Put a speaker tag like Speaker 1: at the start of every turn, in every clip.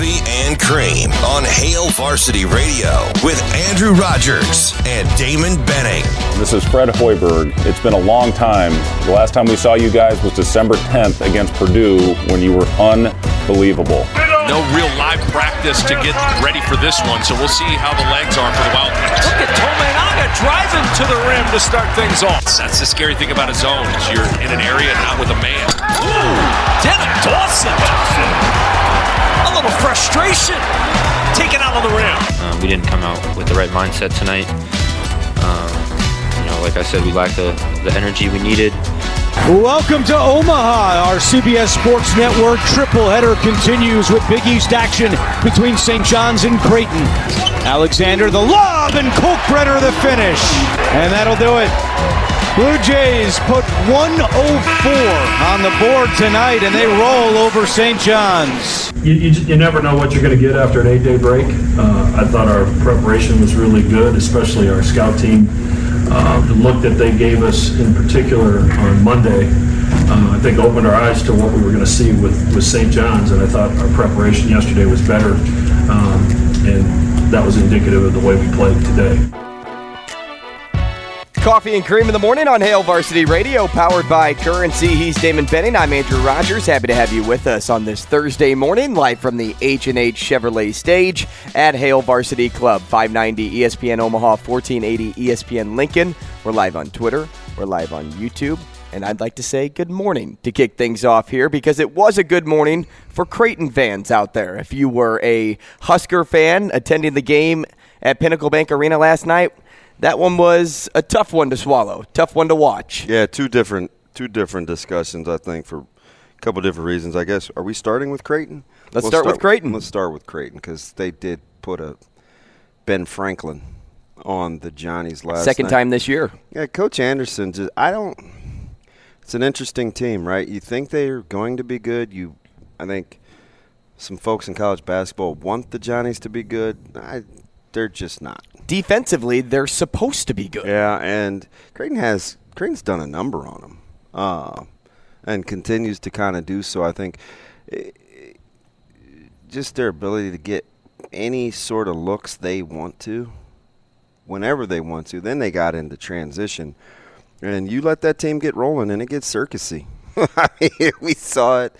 Speaker 1: Coffee and Cream on Hail Varsity Radio with Andrew Rogers and Damon Benning.
Speaker 2: This is Fred Hoiberg. It's been a long time. The last time we saw you guys was December 10th against Purdue when you were unbelievable.
Speaker 3: No real live practice to get ready for this one, so we'll see how the legs are for the Wildcats.
Speaker 4: Look at Tominaga driving to the rim to start things off.
Speaker 3: That's the scary thing about a zone is you're in an area not with a man.
Speaker 4: Ooh, Denim Dawson a little frustration taken out of the rim.
Speaker 5: Um, we didn't come out with the right mindset tonight. Um, you know, like I said, we lacked the, the energy we needed.
Speaker 6: Welcome to Omaha. Our CBS Sports Network triple header continues with Big East action between St. John's and Creighton. Alexander the lob and Kalkbrenner the finish. And that'll do it. Blue Jays put 104 on the board tonight, and they roll over St. John's.
Speaker 7: You, you, you never know what you're going to get after an eight-day break. Uh, I thought our preparation was really good, especially our scout team. Uh, the look that they gave us, in particular on Monday, uh, I think opened our eyes to what we were going to see with, with St. John's, and I thought our preparation yesterday was better, um, and that was indicative of the way we played today.
Speaker 8: Coffee and cream in the morning on Hail Varsity Radio, powered by Currency. He's Damon Benning. I'm Andrew Rogers. Happy to have you with us on this Thursday morning, live from the H&H Chevrolet stage at Hail Varsity Club, 590 ESPN Omaha, 1480 ESPN Lincoln. We're live on Twitter. We're live on YouTube. And I'd like to say good morning to kick things off here because it was a good morning for Creighton fans out there. If you were a Husker fan attending the game at Pinnacle Bank Arena last night, that one was a tough one to swallow, tough one to watch.
Speaker 9: Yeah, two different two different discussions. I think for a couple different reasons. I guess are we starting with Creighton?
Speaker 8: Let's we'll start, start, with Creighton.
Speaker 9: Let's start with Creighton because they did put a Ben Franklin on the Johnnies last
Speaker 8: second
Speaker 9: night.
Speaker 8: time this year.
Speaker 9: Yeah, Coach Anderson. Just I don't. It's an interesting team, right? You think they're going to be good. You, I think, some folks in college basketball want the Johnnies to be good. I, they're just not
Speaker 8: defensively, they're supposed to be good.
Speaker 9: Yeah, and Creighton has Creighton's done a number on them, uh, and continues to kind of do so. I think just their ability to get any sort of looks they want to, whenever they want to. Then they got into transition, and you let that team get rolling, and it gets circusy. We saw it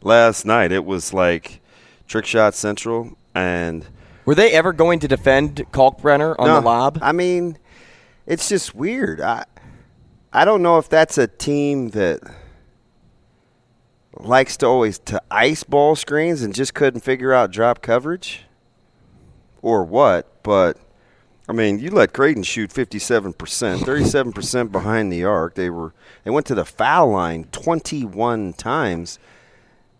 Speaker 9: last night. It was like trick shot central, and
Speaker 8: were they ever going to defend Kalkbrenner on
Speaker 9: no,
Speaker 8: the lob?
Speaker 9: I mean, it's just weird. I I don't know if that's a team that likes to always to ice ball screens and just couldn't figure out drop coverage or what, but I mean, you let Creighton shoot 57%, 37% behind the arc. They were they went to the foul line 21 times.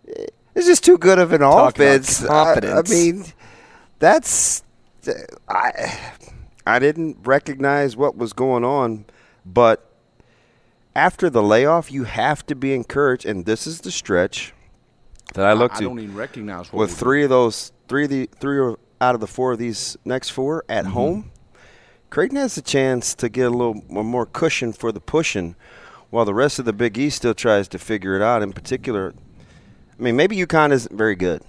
Speaker 9: It's just too good of an
Speaker 8: Talk
Speaker 9: offense.
Speaker 8: confidence.
Speaker 9: I, I mean, that's I I didn't recognize what was going on, but after the layoff, you have to be encouraged, and this is the stretch that I look
Speaker 10: I,
Speaker 9: to.
Speaker 10: I don't even recognize
Speaker 9: with three of those, three of the three out of the four of these next four at mm-hmm. home. Creighton has a chance to get a little more cushion for the pushing, while the rest of the Big East still tries to figure it out. In particular, I mean, maybe UConn isn't very good.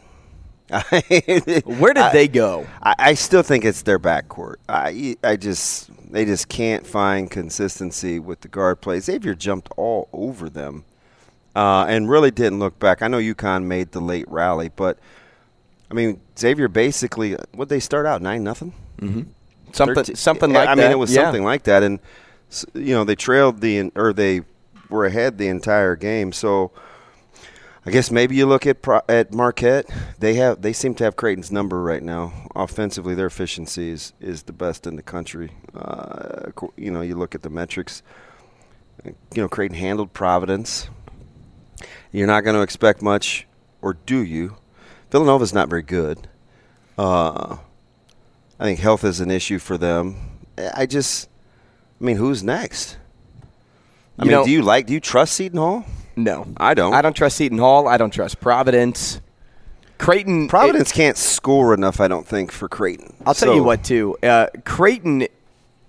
Speaker 8: Where did I, they go?
Speaker 9: I, I, still think it's their backcourt. I, I just they just can't find consistency with the guard play. Xavier jumped all over them, uh, and really didn't look back. I know UConn made the late rally, but I mean Xavier basically would they start out nine nothing,
Speaker 8: mm-hmm. something 13, something like
Speaker 9: I
Speaker 8: that.
Speaker 9: I mean it was
Speaker 8: yeah.
Speaker 9: something like that, and you know they trailed the or they were ahead the entire game. So I guess maybe you look at at Marquette. They have they seem to have Creighton's number right now. Offensively, their efficiency is, is the best in the country. Uh, you know, you look at the metrics. You know, Creighton handled Providence. You're not going to expect much, or do you? Villanova's not very good. Uh, I think health is an issue for them. I just, I mean, who's next? I
Speaker 8: You
Speaker 9: mean,
Speaker 8: know-
Speaker 9: do you like? Do you trust Seton Hall?
Speaker 8: No,
Speaker 9: I don't.
Speaker 8: I don't trust Seton Hall. I don't trust Providence. Creighton.
Speaker 9: Providence can't score enough, I don't think, for Creighton.
Speaker 8: I'll tell you what, too. Uh, Creighton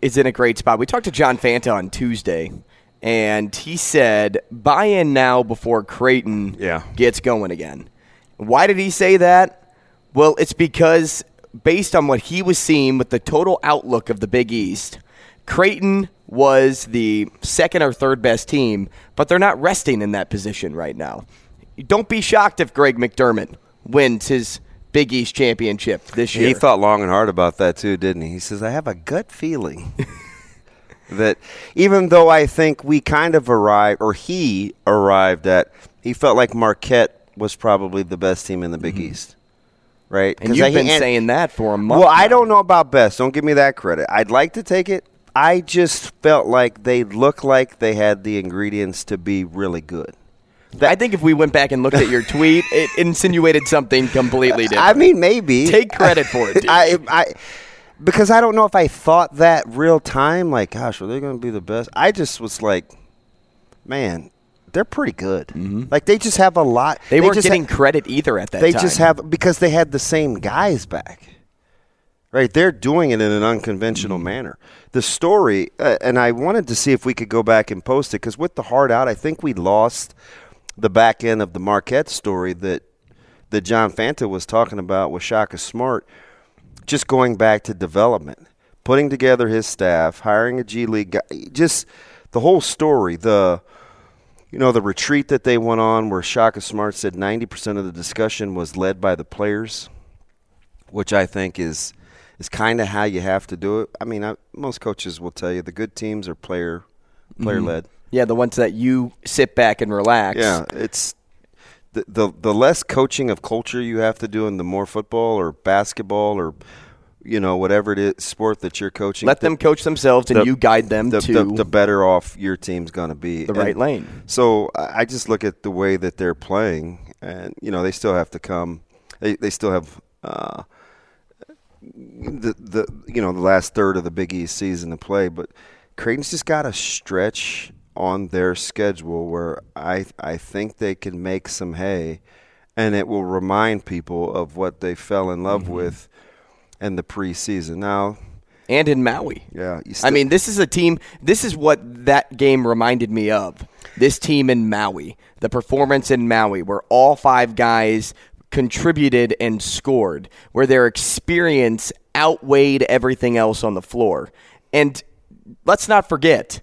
Speaker 8: is in a great spot. We talked to John Fanta on Tuesday, and he said, buy in now before Creighton
Speaker 9: Yeah.
Speaker 8: gets going again. Why did he say that? Well, it's because based on what he was seeing with the total outlook of the Big East, Creighton was the second or third best team, but they're not resting in that position right now. Don't be shocked if Greg McDermott wins his Big East championship this year.
Speaker 9: He thought long and hard about that too, didn't he? He says, "I have a gut feeling that even though I think we kind of arrived, or he arrived at, he felt like Marquette was probably the best team in the Big East, right?
Speaker 8: Mm-hmm. And you've
Speaker 9: I-
Speaker 8: been
Speaker 9: and-
Speaker 8: saying that for a month.
Speaker 9: Well, I don't know about best. Don't give me that credit. I'd like to take it. I just felt like they looked like they had the ingredients to be really good.
Speaker 8: I think if we went back and looked at your tweet, it insinuated something completely different.
Speaker 9: I mean, maybe
Speaker 8: Take credit for it.
Speaker 9: I, I, because I don't know if I thought that real time. Like, gosh, are they going to be the best? I just was like, man, they're pretty good. Like, they just have a lot.
Speaker 8: Mm-hmm. they, weren't
Speaker 9: just
Speaker 8: getting
Speaker 9: ha-
Speaker 8: credit either at that
Speaker 9: they
Speaker 8: time.
Speaker 9: just have because they had the same guys back. Right, they're doing it in an unconventional manner. The story, uh, and I wanted to see if we could go back and post it because with the heart out, I think we lost the back end of the Marquette story that that John Fanta was talking about with Shaka Smart. Just going back to development, putting together his staff, hiring a G League guy, just the whole story. The you know the retreat that they went on, where Shaka Smart said ninety percent of the discussion was led by the players, which I think is is kind of how you have to do it. I mean, I, most coaches will tell you the good teams are player player led.
Speaker 8: yeah, the ones that you sit back and relax.
Speaker 9: Yeah, it's the, the the less coaching of culture you have to do, and the more football or basketball or you know whatever it is sport that you're coaching.
Speaker 8: Let
Speaker 9: the-
Speaker 8: them coach themselves, and
Speaker 9: the-
Speaker 8: you guide them
Speaker 9: the,
Speaker 8: to
Speaker 9: the, the better off your team's going to be.
Speaker 8: the right lane.
Speaker 9: So I I just look at the way that they're playing, and you know they still have to come. They they still have uh, the the you know the last third of the Big East season to play, but Creighton's just got a stretch on their schedule where I I think they can make some hay, and it will remind people of what they fell in
Speaker 8: Mm-hmm.
Speaker 9: love with in the preseason. Now,
Speaker 8: and in Maui.
Speaker 9: yeah,
Speaker 8: I mean, this is a team. This is what that game reminded me of. This team in Maui, the performance in Maui, where all five guys contributed and scored, where their experience outweighed everything else on the floor. And let's not forget,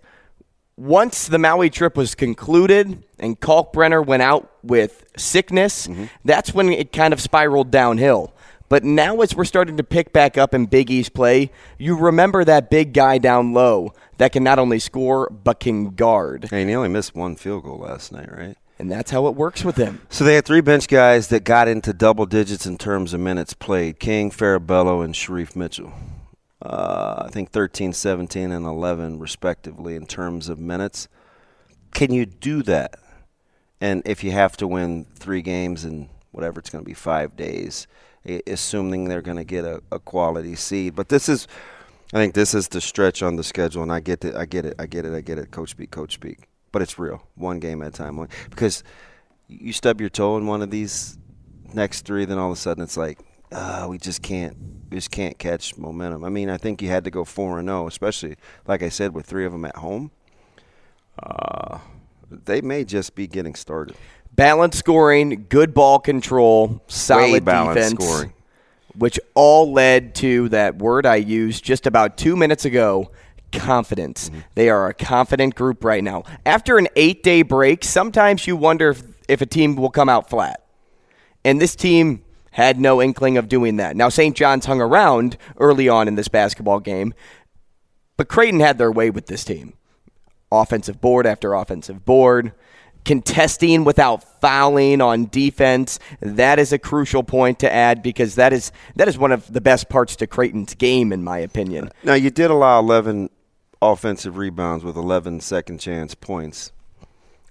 Speaker 8: once the Maui trip was concluded and Kalkbrenner went out with sickness, mm-hmm. that's when it kind of spiraled downhill. But now, as we're starting to pick back up in Big East play, you remember that big guy down low that can not only score but can guard.
Speaker 9: Hey, and he only missed one field goal last night, right?
Speaker 8: And that's how it works with them.
Speaker 9: So they had three bench guys that got into double digits in terms of minutes played King, Farabello, and Shereef Mitchell. Uh, I think 13, 17, and 11, respectively, in terms of minutes. Can you do that? And if you have to win three games in whatever it's going to be, five days, assuming they're going to get a, a quality seed. But this is, I think this is the stretch on the schedule, and I get it, I get it, I get it, I get it. Coach speak, coach speak. But it's real, one game at a time. One- Because you stub your toe in one of these next three, then all of a sudden it's like, uh, we just can't, we just can't catch momentum. I mean, I think you had to go four and zero, especially like I said, with three of them at home. Uh, they may just be getting started.
Speaker 8: Balanced scoring, good ball control, solid defense,
Speaker 9: scoring.
Speaker 8: which all led to that word I used just about two minutes ago confidence.
Speaker 9: Mm-hmm.
Speaker 8: They are a confident group right now. After an eight day break, sometimes you wonder if, if a team will come out flat. And this team had no inkling of doing that. Now, St. John's hung around early on in this basketball game, but Creighton had their way with this team. Offensive board after offensive board, contesting without fouling on defense. That is a crucial point to add because that is that is one of the best parts to Creighton's game, in my opinion.
Speaker 9: Now you did allow 11 offensive rebounds with 11 second chance points.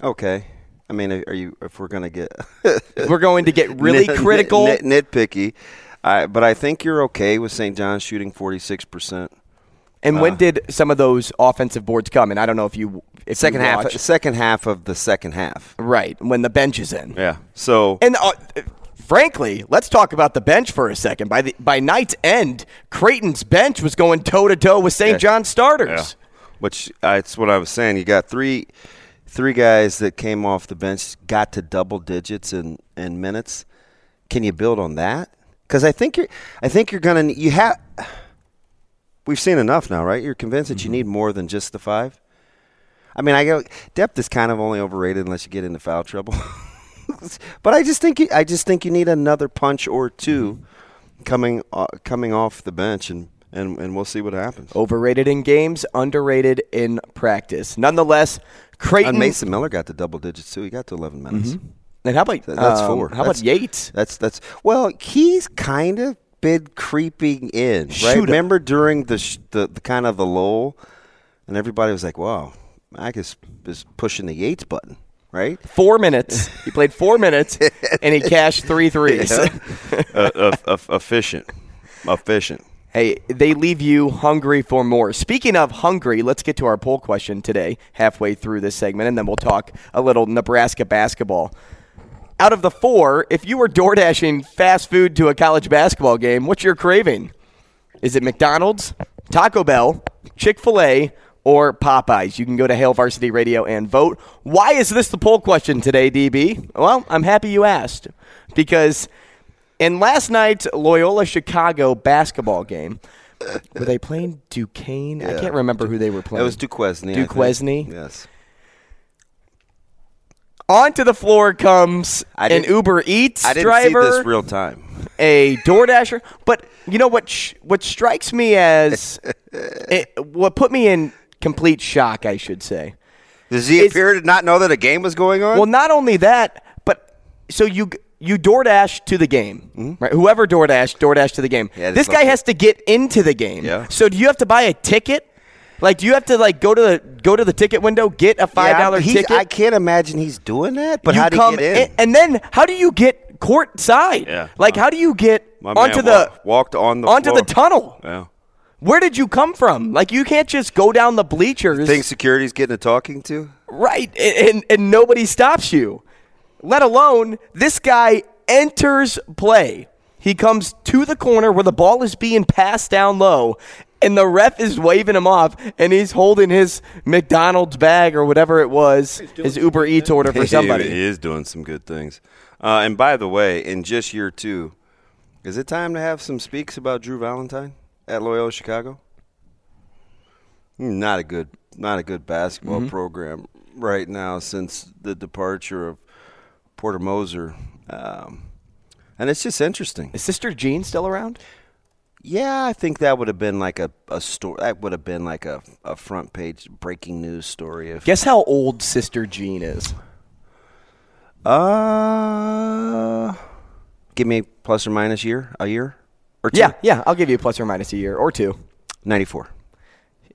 Speaker 9: Okay. I mean, are you if we're going to get
Speaker 8: we're going to get really
Speaker 9: nit-
Speaker 8: critical.
Speaker 9: nit- nitpicky, I, but I think you're okay with St. John's shooting 46%.
Speaker 8: and when
Speaker 9: uh,
Speaker 8: did some of those offensive boards come? And I don't know if you if
Speaker 9: Second
Speaker 8: you
Speaker 9: half second half of the second half.
Speaker 8: right when the bench is in.
Speaker 9: Yeah. So
Speaker 8: And uh, frankly, let's talk about the bench for a second. By the by night's end, Creighton's bench was going toe to toe with St.
Speaker 9: Yeah.
Speaker 8: John's starters.
Speaker 9: Yeah. Which uh, it's what I was saying. You got three three guys that came off the bench, got to double digits in, in minutes. Can you build on that? Because I think you're I think you're gonna you have. We've seen enough now, right? You're convinced that you need more than just the five. I mean, I go depth is kind of only overrated unless you get into foul trouble. but I just think you, I just think you need another punch or 2 coming uh, coming off the bench, and, and and we'll see what happens.
Speaker 8: Overrated in games, underrated in practice. Nonetheless, Creighton.
Speaker 9: And Mason Miller got to double digits too. He got to 11 minutes.
Speaker 8: And how about
Speaker 9: Th- That's
Speaker 8: um,
Speaker 9: four.
Speaker 8: How
Speaker 9: That's-
Speaker 8: about Yates?
Speaker 9: That's that's well, he's kind of been creeping in, right? Remember during the, sh- the the kind of the lull, and everybody was like, "Wow, Mac is is pushing the Yates button." Right,
Speaker 8: Four minutes. he played four minutes, and he cashed three threes.
Speaker 9: uh, uh, uh, efficient, efficient.
Speaker 8: Hey, they leave you hungry for more. Speaking of hungry, let's get to our poll question today, halfway through this segment, and then we'll talk a little Nebraska basketball. Out of the four, if you were door dashing fast food to a college basketball game, what's your craving? Is it McDonald's, Taco Bell, Chick fil A, or Popeyes? You can go to Hail Varsity Radio and vote. Why is this the poll question today, DB? Well, I'm happy you asked because in last night's Loyola Chicago basketball game, were they playing Duquesne? I can't remember who they were playing.
Speaker 9: It was Duquesne.
Speaker 8: Duquesne?
Speaker 9: Yes.
Speaker 8: Onto the floor comes an Uber Eats
Speaker 9: I didn't
Speaker 8: driver.
Speaker 9: see this real time.
Speaker 8: a DoorDasher. But you know what? Sh- what strikes me as it, what put me in complete shock, I should say.
Speaker 9: Does he
Speaker 8: It's-
Speaker 9: appear to not know that a game was going on?
Speaker 8: Well, not only that, but so you you DoorDash to the game, right? Whoever DoorDash, DoorDash to the game.
Speaker 9: Mm-hmm. Yeah,
Speaker 8: this guy has to get into the game.
Speaker 9: Yeah.
Speaker 8: So do you have to buy a ticket? Like, do you have to like go to the go to the ticket window, get a five dollar
Speaker 9: Yeah,
Speaker 8: ticket?
Speaker 9: I can't imagine he's doing that. But
Speaker 8: you
Speaker 9: how do you get in?
Speaker 8: and then how do you get court side?
Speaker 9: Yeah.
Speaker 8: Like, how do you get onto the
Speaker 9: wa- walked on the
Speaker 8: onto
Speaker 9: floor.
Speaker 8: the tunnel?
Speaker 9: Yeah.
Speaker 8: Where did you come from? Like, you can't just go down the bleachers,
Speaker 9: Think security's getting a talking to?
Speaker 8: right? And, and and nobody stops you. Let alone this guy enters play. He comes to the corner where the ball is being passed down low, and the ref is waving him off, and he's holding his McDonald's bag or whatever it was, his Uber Eats order for somebody.
Speaker 9: He is doing some good things. Uh, and by the way, in just year two, is it time to have some speaks about Drew Valentine at Loyola Chicago? Not a good, not a good basketball
Speaker 8: Mm-hmm.
Speaker 9: program right now since the departure of Porter Moser, um, and it's just interesting.
Speaker 8: Is Sister Jean still around?
Speaker 9: Yeah, I think that would have been like a, a story. That would have been like a, a front page breaking news story. If
Speaker 8: Guess how old Sister Jean is?
Speaker 9: uh, give me plus or minus year, a year or two.
Speaker 8: Yeah, yeah. I'll give you a plus or minus a year or two.
Speaker 9: ninety four.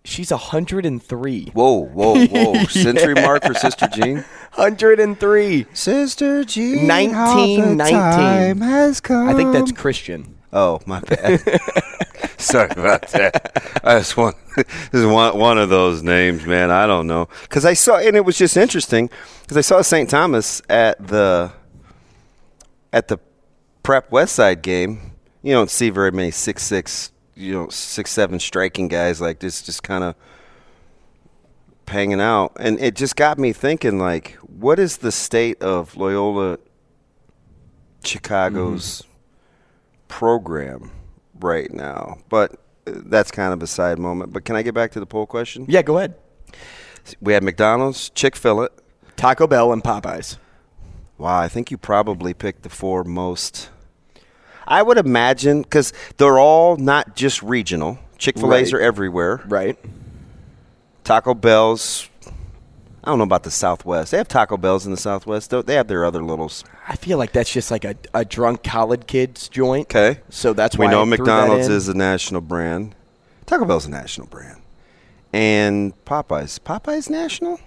Speaker 8: She's 103.
Speaker 9: Whoa, whoa, whoa! Century
Speaker 8: Yeah.
Speaker 9: mark for Sister Jean.
Speaker 8: 103.
Speaker 9: Sister Jean,
Speaker 8: 1919.
Speaker 9: has come.
Speaker 8: I think that's Christian.
Speaker 9: Oh, my bad. Sorry about that. I just want this is one one of those names, man. I don't know because I saw and it was just interesting because I saw St. Thomas at the at the Prep West Side game. You don't see very many six six, you know, six seven striking guys like this, just kind of hanging out, and it just got me thinking, like, what is the state of Loyola Chicago's program right now. But uh, that's kind of a side moment. But can I get back to the poll question?
Speaker 8: Yeah, go ahead.
Speaker 9: We had McDonald's, Chick Fil A,
Speaker 8: Taco Bell and Popeyes.
Speaker 9: Wow, I think you probably picked the four most. I would imagine because they're all not just regional. Chick Fil A's
Speaker 8: Right.
Speaker 9: are everywhere.
Speaker 8: Right.
Speaker 9: Taco Bell's. I don't know about the Southwest. They have Taco Bells in the Southwest. Though they have their other little.
Speaker 8: I feel like that's just like a, a drunk college kid's joint.
Speaker 9: Okay.
Speaker 8: So that's
Speaker 9: we
Speaker 8: why
Speaker 9: know
Speaker 8: I
Speaker 9: McDonald's is a national brand. Taco Bell's a national brand. and Popeyes. Popeyes national?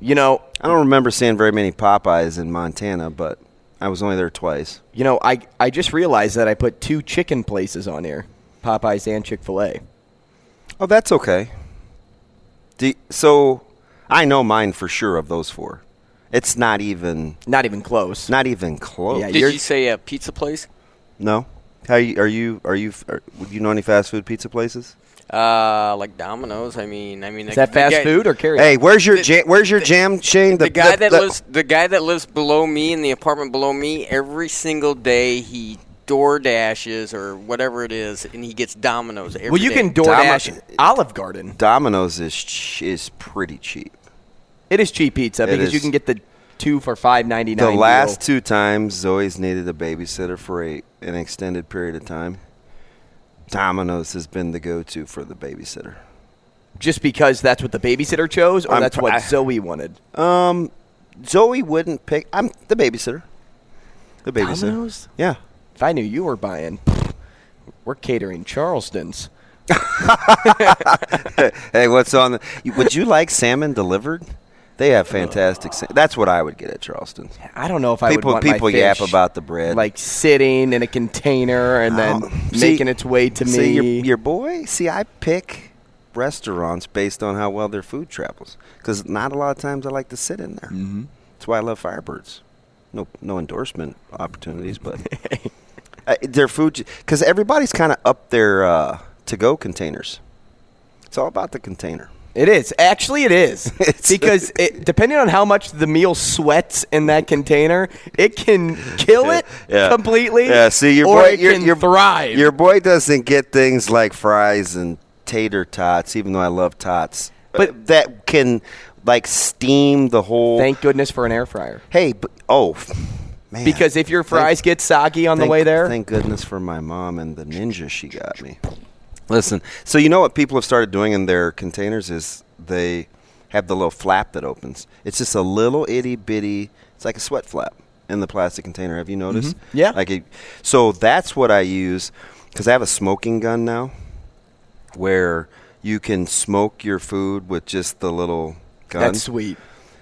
Speaker 8: You know,
Speaker 9: I don't remember seeing very many Popeyes in Montana, but I was only there twice.
Speaker 8: you know, I I just realized that I put two chicken places on here, Popeyes and Chick Fil A.
Speaker 9: Oh, that's okay. Do, so I know mine for sure of those four. It's not even
Speaker 8: Not even close.
Speaker 9: not even close.
Speaker 8: Yeah,
Speaker 10: Did
Speaker 8: you're-
Speaker 10: you say a pizza place?
Speaker 9: no. How you, are you? Are you? Are, do you know any fast food pizza places?
Speaker 10: Uh, like Domino's. I mean, I mean,
Speaker 8: Is that fast food or carry?
Speaker 9: Hey, where's your jam, where's your jam, Shane?
Speaker 10: The, guy that lives, the guy that lives below me in the apartment below me, every single day he door dashes or whatever it is, and he gets Domino's every
Speaker 8: well, you
Speaker 10: day.
Speaker 8: can DoorDash Olive Garden.
Speaker 9: Domino's is ch- is pretty cheap.
Speaker 8: It is cheap pizza
Speaker 9: It
Speaker 8: because you can get the two for five ninety nine.
Speaker 9: The
Speaker 8: nine.
Speaker 9: last two times Zoe's needed a babysitter for a, an extended period of time, Domino's has been the go-to for the babysitter.
Speaker 8: just because that's what the babysitter chose, or
Speaker 9: I'm
Speaker 8: that's
Speaker 9: pr-
Speaker 8: what
Speaker 9: I-
Speaker 8: Zoe wanted.
Speaker 9: Um, Zoe wouldn't pick. I'm the babysitter. The babysitter.
Speaker 8: Domino's?
Speaker 9: Yeah.
Speaker 8: If I knew you were buying, we're catering Charleston's.
Speaker 9: hey, what's on the? Would you like salmon delivered? They have fantastic. Sa- that's what I would get at Charleston.
Speaker 8: I don't know if I
Speaker 9: People
Speaker 8: would want my
Speaker 9: people yap
Speaker 8: fish,
Speaker 9: about the bread.
Speaker 8: like sitting in a container and then
Speaker 9: Oh, see-
Speaker 8: making its way to
Speaker 9: see,
Speaker 8: me.
Speaker 9: your, your boy. See, I pick restaurants based on how well their food travels. Because not a lot of times I like to sit in there. Mm-hmm. That's why I love Firebirds. No, no endorsement opportunities, but uh, their food. Because everybody's kind of up their uh, to-go containers. It's all about the container.
Speaker 8: It is. Actually, it is. Because it, depending on how much the meal sweats in that container, it can kill it completely.
Speaker 9: Yeah, see, your boy, your,
Speaker 8: can
Speaker 9: your,
Speaker 8: thrive.
Speaker 9: Your boy doesn't get things like fries and tater tots, even though I love tots. But that can like steam the whole.
Speaker 8: Thank goodness for an air fryer.
Speaker 9: hey, but, oh, man.
Speaker 8: Because if your fries get soggy on the way there,
Speaker 9: Thank goodness for my mom and the ninja she got me. Listen, so you know what people have started doing in their containers is they have the little flap that opens. It's just a little itty bitty. It's like a sweat flap in the plastic container. Have you noticed?
Speaker 8: Mhm. Yeah.
Speaker 9: Like a, so that's what I use because I have a smoking gun now, where you can smoke your food with just the little gun.
Speaker 8: that's sweet.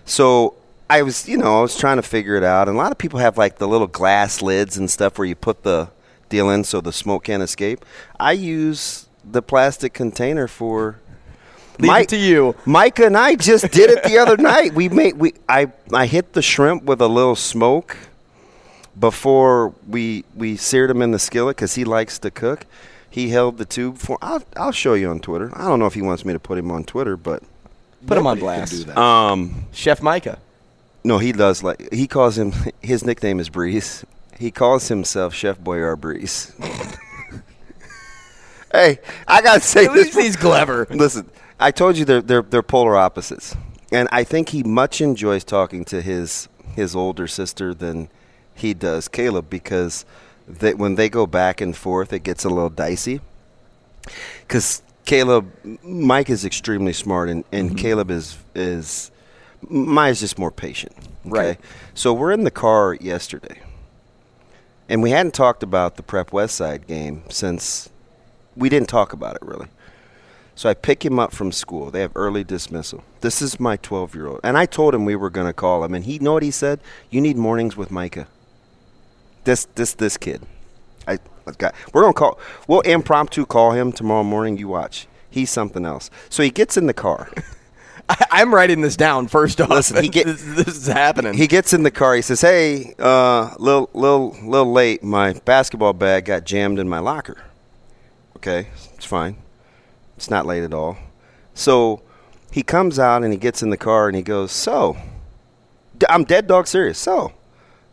Speaker 9: So I was, you know, I was trying to figure it out, and a lot of people have like the little glass lids and stuff where you put the deal in so the smoke can't escape. I use the plastic container for.
Speaker 8: Leave it to you.
Speaker 9: Micah and I just did it the other night. We made we I I hit the shrimp with a little smoke before we we seared them in the skillet because he likes to cook. He held the tube for. I'll I'll show you on Twitter. I don't know if he wants me to put him on Twitter, but
Speaker 8: Put him on blast.
Speaker 9: can do that. Um,
Speaker 8: Chef Micah.
Speaker 9: no, he does like he calls him. His nickname is Breeze. He calls himself Chef Boyar Breeze. hey, I gotta say
Speaker 8: At
Speaker 9: this.
Speaker 8: least he's clever.
Speaker 9: Listen, I told you they're they're they're polar opposites, and I think he much enjoys talking to his his older sister than he does Caleb because when they go back and forth, it gets a little dicey. Because Caleb, Mike is extremely smart, and, and mm-hmm. Caleb is is Mike is just more patient. Okay?
Speaker 8: Right.
Speaker 9: So we're in the car yesterday, and we hadn't talked about the Prep West Side game since we didn't talk about it really. So I pick him up from school. They have early dismissal. This is my 12 year old. And I told him we were going to call him. And he know what he said? You need mornings with Micah. This this this kid. I I got we're gonna call we'll impromptu call him tomorrow morning, you watch. He's something else. So he gets in the car.
Speaker 8: I, I'm writing this down first off.
Speaker 9: Listen, he get-
Speaker 8: this, this is happening.
Speaker 9: He gets in the car. He says, "Hey, uh, little, little, little late. My basketball bag got jammed in my locker." Okay, it's fine. It's not late at all. So he comes out and he gets in the car and he goes, "So, I'm dead dog serious. So,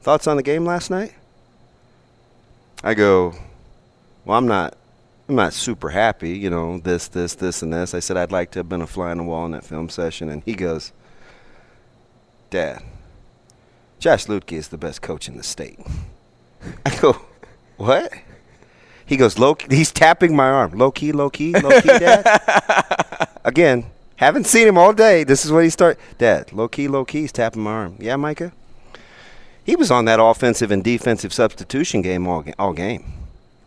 Speaker 9: thoughts on the game last night?" I go, "Well, I'm not." I'm not super happy, you know, this, this, this, and this. I said I'd like to have been a fly on the wall in that film session. And he goes, Dad, Josh Luedtke is the best coach in the state. I go, what? He goes, low. He's tapping my arm. Low key, low key, low key, Dad. Again, haven't seen him all day. This is what he start. Dad, low key, low key. He's tapping my arm. Yeah, Micah. He was on that offensive and defensive substitution game all all game.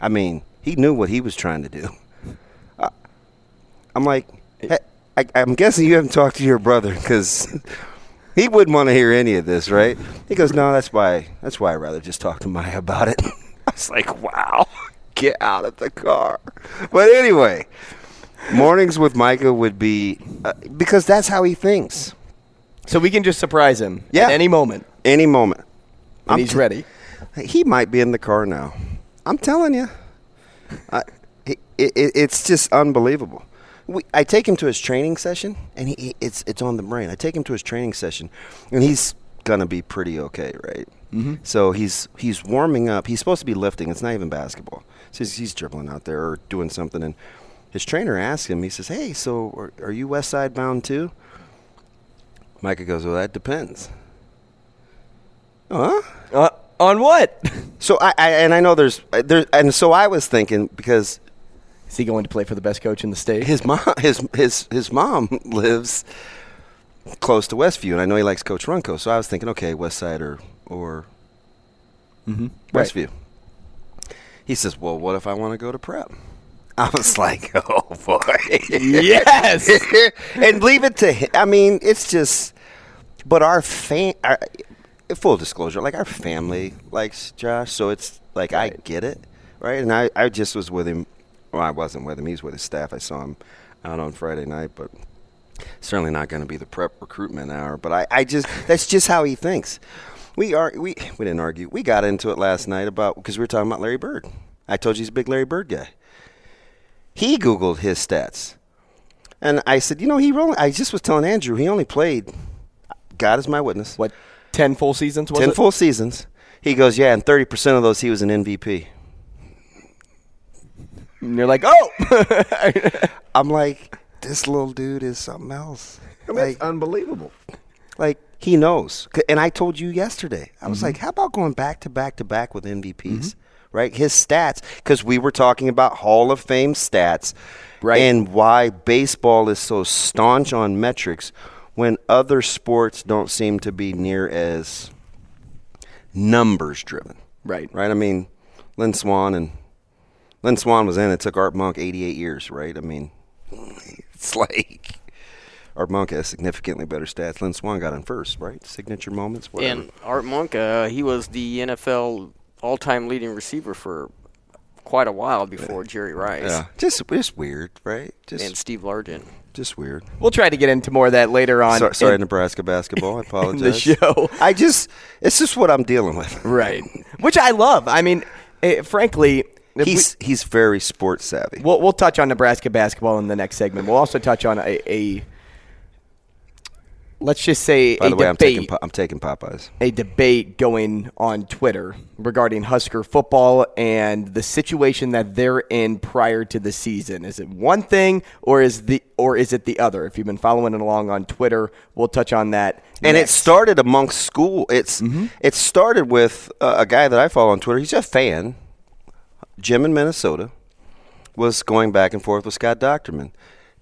Speaker 9: I mean, he knew what he was trying to do. I- I'm like, Hey, I, I'm guessing you haven't talked to your brother because he wouldn't want to hear any of this, right? He goes, "No, that's why. That's why I'd rather just talk to Maya about it." I was like, "Wow, get out of the car." But anyway, mornings with Micah would be uh, because that's how he thinks.
Speaker 8: So we can just surprise him
Speaker 9: Yeah.
Speaker 8: at any moment.
Speaker 9: Any moment,
Speaker 8: And
Speaker 9: I'm
Speaker 8: he's
Speaker 9: t-
Speaker 8: ready.
Speaker 9: He might be in the car now. I'm telling you, I, it, it, it's just unbelievable. We, I take him to his training session, and he, he- it's it's on the brain. I take him to his training session, and he's gonna be pretty okay, right?
Speaker 8: Mm-hmm.
Speaker 9: So he's he's warming up. He's supposed to be lifting. It's not even basketball. So he's, he's dribbling out there or doing something, and his trainer asks him. He says, "Hey, so are, are you West Side bound too?" Micah goes, "Well, that depends." Huh?
Speaker 8: Uh, on what?
Speaker 9: So I, I and I know there's there and so I was thinking because
Speaker 8: Is he going to play for the best coach in the state?
Speaker 9: his mom his his his mom lives close to Westview and I know he likes Coach Runco, so I was thinking, okay, West Side or or
Speaker 8: Mm-hmm. Right.
Speaker 9: He says, "Well, what if I want to go to prep?" I was like, "Oh boy,
Speaker 8: Yes.
Speaker 9: and leave it to him. I mean, it's just, but our fan, our, full disclosure, like our family likes Josh, so it's like I get it, right? And I, I just was with him. Well, I wasn't with him. He was with his staff. I saw him out on Friday night, but certainly not going to be the prep recruitment hour. But I, I just that's just how he thinks. We are we we didn't argue. We got into it last night about because we were talking about Larry Bird. I told you he's a big Larry Bird guy. He Googled his stats. And I said, you know, he only, I just was telling Andrew, he only played, God is my witness,
Speaker 8: What, 10 full seasons was
Speaker 9: 10
Speaker 8: it?
Speaker 9: full seasons. He goes, yeah, and 30% of those he was an MVP.
Speaker 8: And you're like, oh!
Speaker 9: I'm like, this little dude is something else. I like,
Speaker 11: unbelievable.
Speaker 9: like, he knows. And I told you yesterday, I
Speaker 8: Mm-hmm.
Speaker 9: was like, how about going back to back to back with MVPs? Right? His stats, because we were talking about Hall of Fame stats
Speaker 8: Right.
Speaker 9: and why baseball is so staunch on metrics when other sports don't seem to be near as numbers driven.
Speaker 8: right.
Speaker 9: Right? I mean, Lynn Swann and Lynn Swann was in. It took Art Monk 88 years, right? I mean, it's like Art Monk has significantly better stats. Lynn Swann got in first, right? Signature moments, whatever.
Speaker 10: And Art Monk, uh, he was the NFL all-time leading receiver for quite a while before Jerry Rice
Speaker 9: yeah, just just weird, right? Just
Speaker 10: and Steve Largent.
Speaker 9: just weird.
Speaker 8: We'll try to get into more of that later on.
Speaker 9: sorry, sorry
Speaker 8: in-
Speaker 9: Nebraska basketball. I
Speaker 8: in
Speaker 9: apologize.
Speaker 8: the show.
Speaker 9: I just it's just what I'm dealing with.
Speaker 8: Right. Which I love. I mean, eh, frankly, if we-
Speaker 9: He's he's very sports savvy.
Speaker 8: We'll, we'll touch on Nebraska basketball in the next segment. We'll also touch on a, a let's just say
Speaker 9: By
Speaker 8: a
Speaker 9: the way, I'm
Speaker 8: debate,
Speaker 9: taking I'm taking Popeyes.
Speaker 8: a debate going on Twitter regarding Husker football and the situation that they're in prior to the season. Is it one thing or is the or is it the other? If you've been following it along on Twitter, we'll touch on that.
Speaker 9: And it started amongst school. It's it started with uh, a guy that I follow on Twitter. He's a fan. Jim in Minnesota was going back and forth with Scott Dochterman.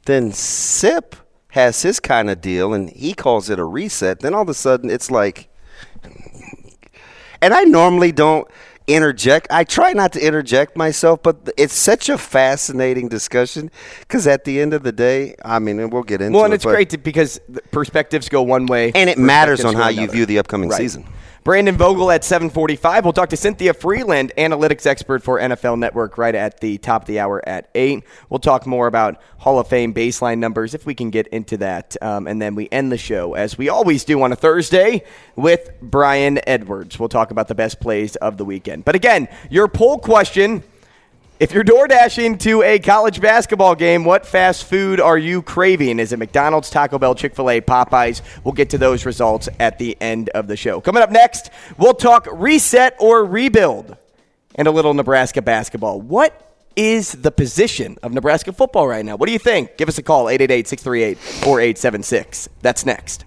Speaker 9: Then Sip has his kind of deal, and he calls it a reset. Then all of a sudden, it's like, and I normally don't interject. I try not to interject myself, but it's such a fascinating discussion because at the end of the day, I mean, and we'll get into
Speaker 8: well,
Speaker 9: it.
Speaker 8: and it's
Speaker 9: but-
Speaker 8: great to, because perspectives go one way,
Speaker 9: and it matters on how you
Speaker 8: another.
Speaker 9: view the upcoming
Speaker 8: Right.
Speaker 9: season.
Speaker 8: Brandon Vogel at 745. We'll talk to Cynthia Frelund, analytics expert for NFL Network, right at the top of the hour at 8. We'll talk more about Hall of Fame baseline numbers if we can get into that. Um, and then we end the show, as we always do on a Thursday, with Brian Edwards. We'll talk about the best plays of the weekend. But again, your poll question. If you're door dashing to a college basketball game, what fast food are you craving? Is it McDonald's, Taco Bell, Chick fil A, Popeyes? We'll get to those results at the end of the show. Coming up next, we'll talk reset or rebuild and a little Nebraska basketball. What is the position of Nebraska football right now? What do you think? Give us a call, 888 638 4876. That's next.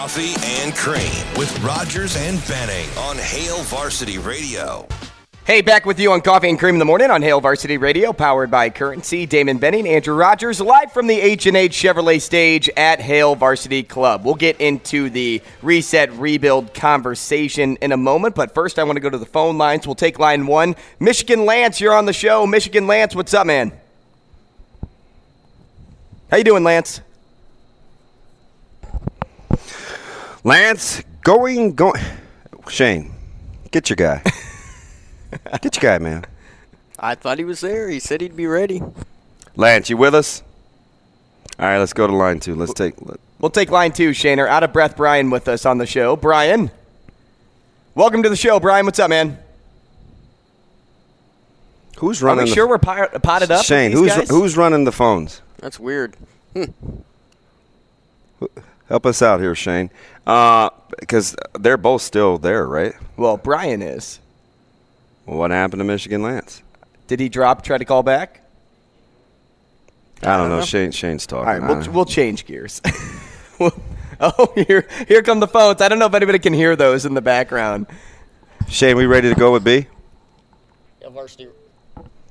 Speaker 1: Coffee and Cream with Rogers and Benning on Hail Varsity Radio.
Speaker 8: Hey, back with you on Coffee and Cream in the Morning on Hail Varsity Radio, powered by Currency. Damon Benning, Andrew Rogers, live from the H&H Chevrolet stage at Hail Varsity Club. We'll get into the reset rebuild conversation in a moment, but first I want to go to the phone lines. We'll take line one. Michigan Lance, you're on the show. Michigan Lance, what's up, man? How you doing, Lance?
Speaker 9: Lance, going, going. Shane, get your guy. get your guy, man.
Speaker 10: I thought he was there. He said he'd be ready.
Speaker 9: Lance, you with us? All right, let's go to line two. Let's take. Let,
Speaker 8: We'll take line two, Shaner. Out of breath, Brian with us on the show. Brian, welcome to the show. Brian, what's up, man?
Speaker 9: who's running?
Speaker 8: Are we
Speaker 9: the-
Speaker 8: sure we're potted up?
Speaker 9: Shane, who's
Speaker 8: guys?
Speaker 9: who's running the phones?
Speaker 10: That's weird.
Speaker 9: Help us out here, Shane. Uh, because they're both still there, right?
Speaker 8: Well, Brian is.
Speaker 9: Well, what happened to Michigan Lance?
Speaker 8: Did he drop? Try to call back?
Speaker 9: I don't know. Shane, Shane's
Speaker 8: All
Speaker 9: talking.
Speaker 8: right, we'll, we'll change gears. oh, here here come the phones. I don't know if anybody can hear those in the background.
Speaker 9: Shane, we ready to go with B?
Speaker 10: varsity.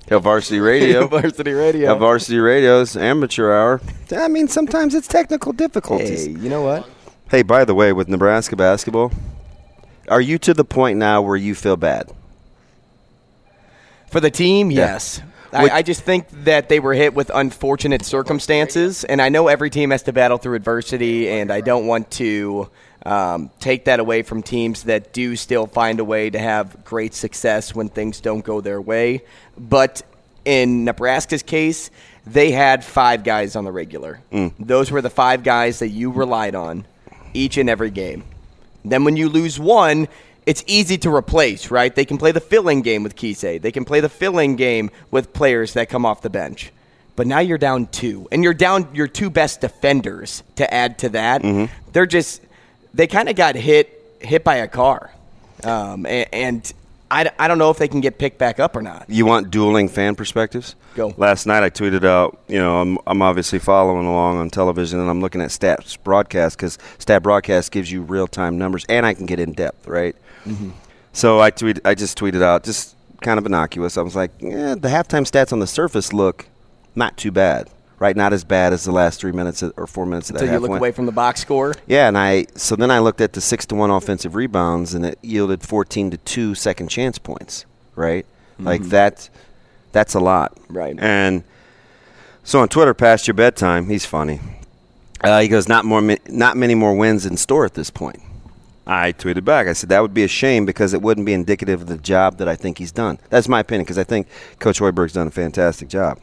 Speaker 9: Hell Varsity Radio.
Speaker 8: Varsity Radio.
Speaker 9: Hell Varsity Radio's amateur hour. I mean, sometimes it's technical difficulties.
Speaker 8: Hey, you know what?
Speaker 9: Hey, by the way, with Nebraska basketball, are you to the point now where you feel bad?
Speaker 8: For the team, yes. I, I just think that they were hit with unfortunate circumstances, and I know every team has to battle through adversity, and I don't want to um, take that away from teams that do still find a way to have great success when things don't go their way. But in Nebraska's case, they had five guys on the regular. Those were the five guys that you relied on each and every game. Then when you lose one, it's easy to replace, right? They can play the filling game with Keisei. They can play the filling game with players that come off the bench. But now you're down two, and you're down your two best defenders to add to that. They're just they kind of got hit hit by a car, um, and, and I, I don't know if they can get picked back up or not.
Speaker 9: You want dueling fan perspectives?
Speaker 8: Go.
Speaker 9: Last night I tweeted out, you know, I'm, I'm obviously following along on television and I'm looking at stats broadcast because stat broadcast gives you real time numbers and I can get in depth, right? Mm-hmm. So I tweet, I just tweeted out, just kind of innocuous. I was like, yeah, the halftime stats on the surface look not too bad, right? Not as bad as the last three minutes or four minutes of that
Speaker 8: Until you look
Speaker 9: went.
Speaker 8: away from the box score.
Speaker 9: Yeah, and I so then I looked at the six to one offensive rebounds, and it yielded fourteen to two second chance points. Right, like that. That's a lot.
Speaker 8: Right.
Speaker 9: And so on Twitter, past your bedtime, he's funny. Uh, he goes, not more, not many more wins in store at this point. I tweeted back. I said that would be a shame because it wouldn't be indicative of the job that I think he's done. That's my opinion because I think Coach Hoiberg's done a fantastic job.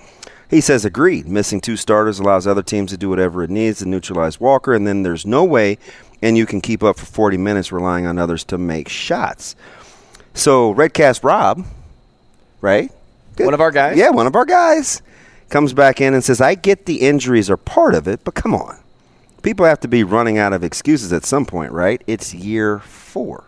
Speaker 9: He says, agreed. Missing two starters allows other teams to do whatever it needs to neutralize Walker, and then there's no way, and you can keep up for 40 minutes relying on others to make shots. So, Redcast Rob, right?
Speaker 8: One of our guys?
Speaker 9: Yeah, one of our guys comes back in and says, I get the injuries are part of it, but come on. People have to be running out of excuses at some point, right? It's year four.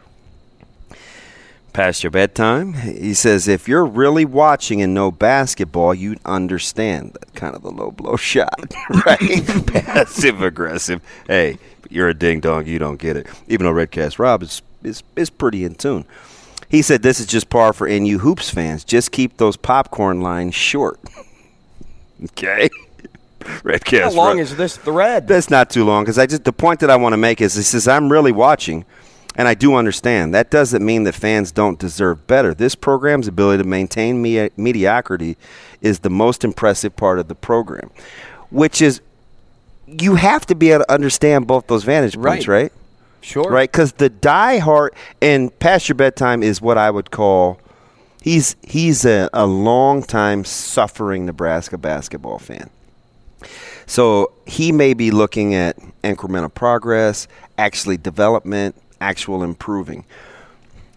Speaker 9: Past your bedtime. He says, if you're really watching and know basketball, you'd understand that kind of the low blow shot, right? Passive aggressive. Hey, you're a ding dong, you don't get it. Even though Redcast Rob is, is, is pretty in tune. He said, this is just par for NU Hoops fans. Just keep those popcorn lines short. okay. Redcast
Speaker 8: How long
Speaker 9: Rob-
Speaker 8: is this thread?
Speaker 9: that's not too long because I just the point that I want to make is he says I'm really watching, and I do understand that doesn't mean that fans don't deserve better. This program's ability to maintain me- mediocrity is the most impressive part of the program, which is you have to be able to understand both those vantage points,
Speaker 8: Right.
Speaker 9: right?
Speaker 8: Sure.
Speaker 9: Right, because the diehard and past your bedtime is what I would call. He's he's a, a long time suffering Nebraska basketball fan. So he may be looking at incremental progress, actually development, actual improving.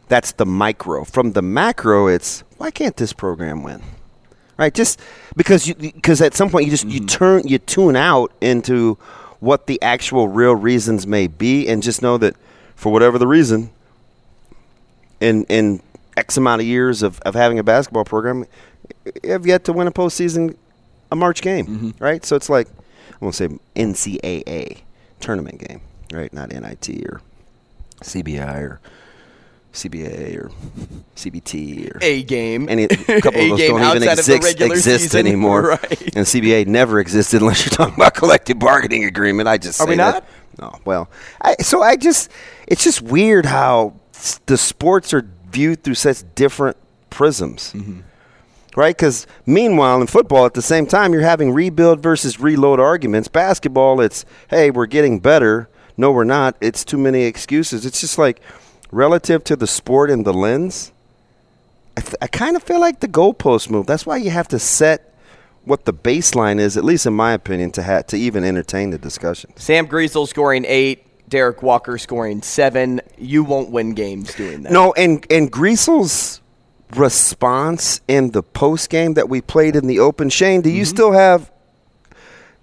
Speaker 9: That's the micro. From the macro, it's why can't this program win? Right? Just because you because at some point you just you turn you tune out into what the actual real reasons may be and just know that for whatever the reason in in X amount of years of, of having a basketball program you have yet to win a postseason a March game,
Speaker 8: Mm-hmm.
Speaker 9: right? So it's like I won't say NCAA tournament game, right? Not NIT or CBI or CBA or CBT or
Speaker 8: A game.
Speaker 9: Any a couple
Speaker 8: A
Speaker 9: of those don't even exist, exist
Speaker 8: season.
Speaker 9: anymore.
Speaker 8: Right.
Speaker 9: And CBA never existed unless you're talking about collective bargaining agreement. I just
Speaker 8: Are we
Speaker 9: that.
Speaker 8: not?
Speaker 9: No. Well, I, so I just it's just weird how the sports are viewed through such different prisms.
Speaker 8: Mm-hmm.
Speaker 9: Right? Because meanwhile, in football, at the same time, you're having rebuild versus reload arguments. Basketball, it's, hey, we're getting better. No, we're not. It's too many excuses. It's just like relative to the sport and the lens, I, th- I kind of feel like the goalpost move. That's why you have to set what the baseline is, at least in my opinion, to ha- to even entertain the discussion.
Speaker 8: Sam Griesel scoring eight. Derek Walker scoring seven. You won't win games doing that.
Speaker 9: No, and and Griesel's response in the post game that we played in the open. Shane, do you mm-hmm. still have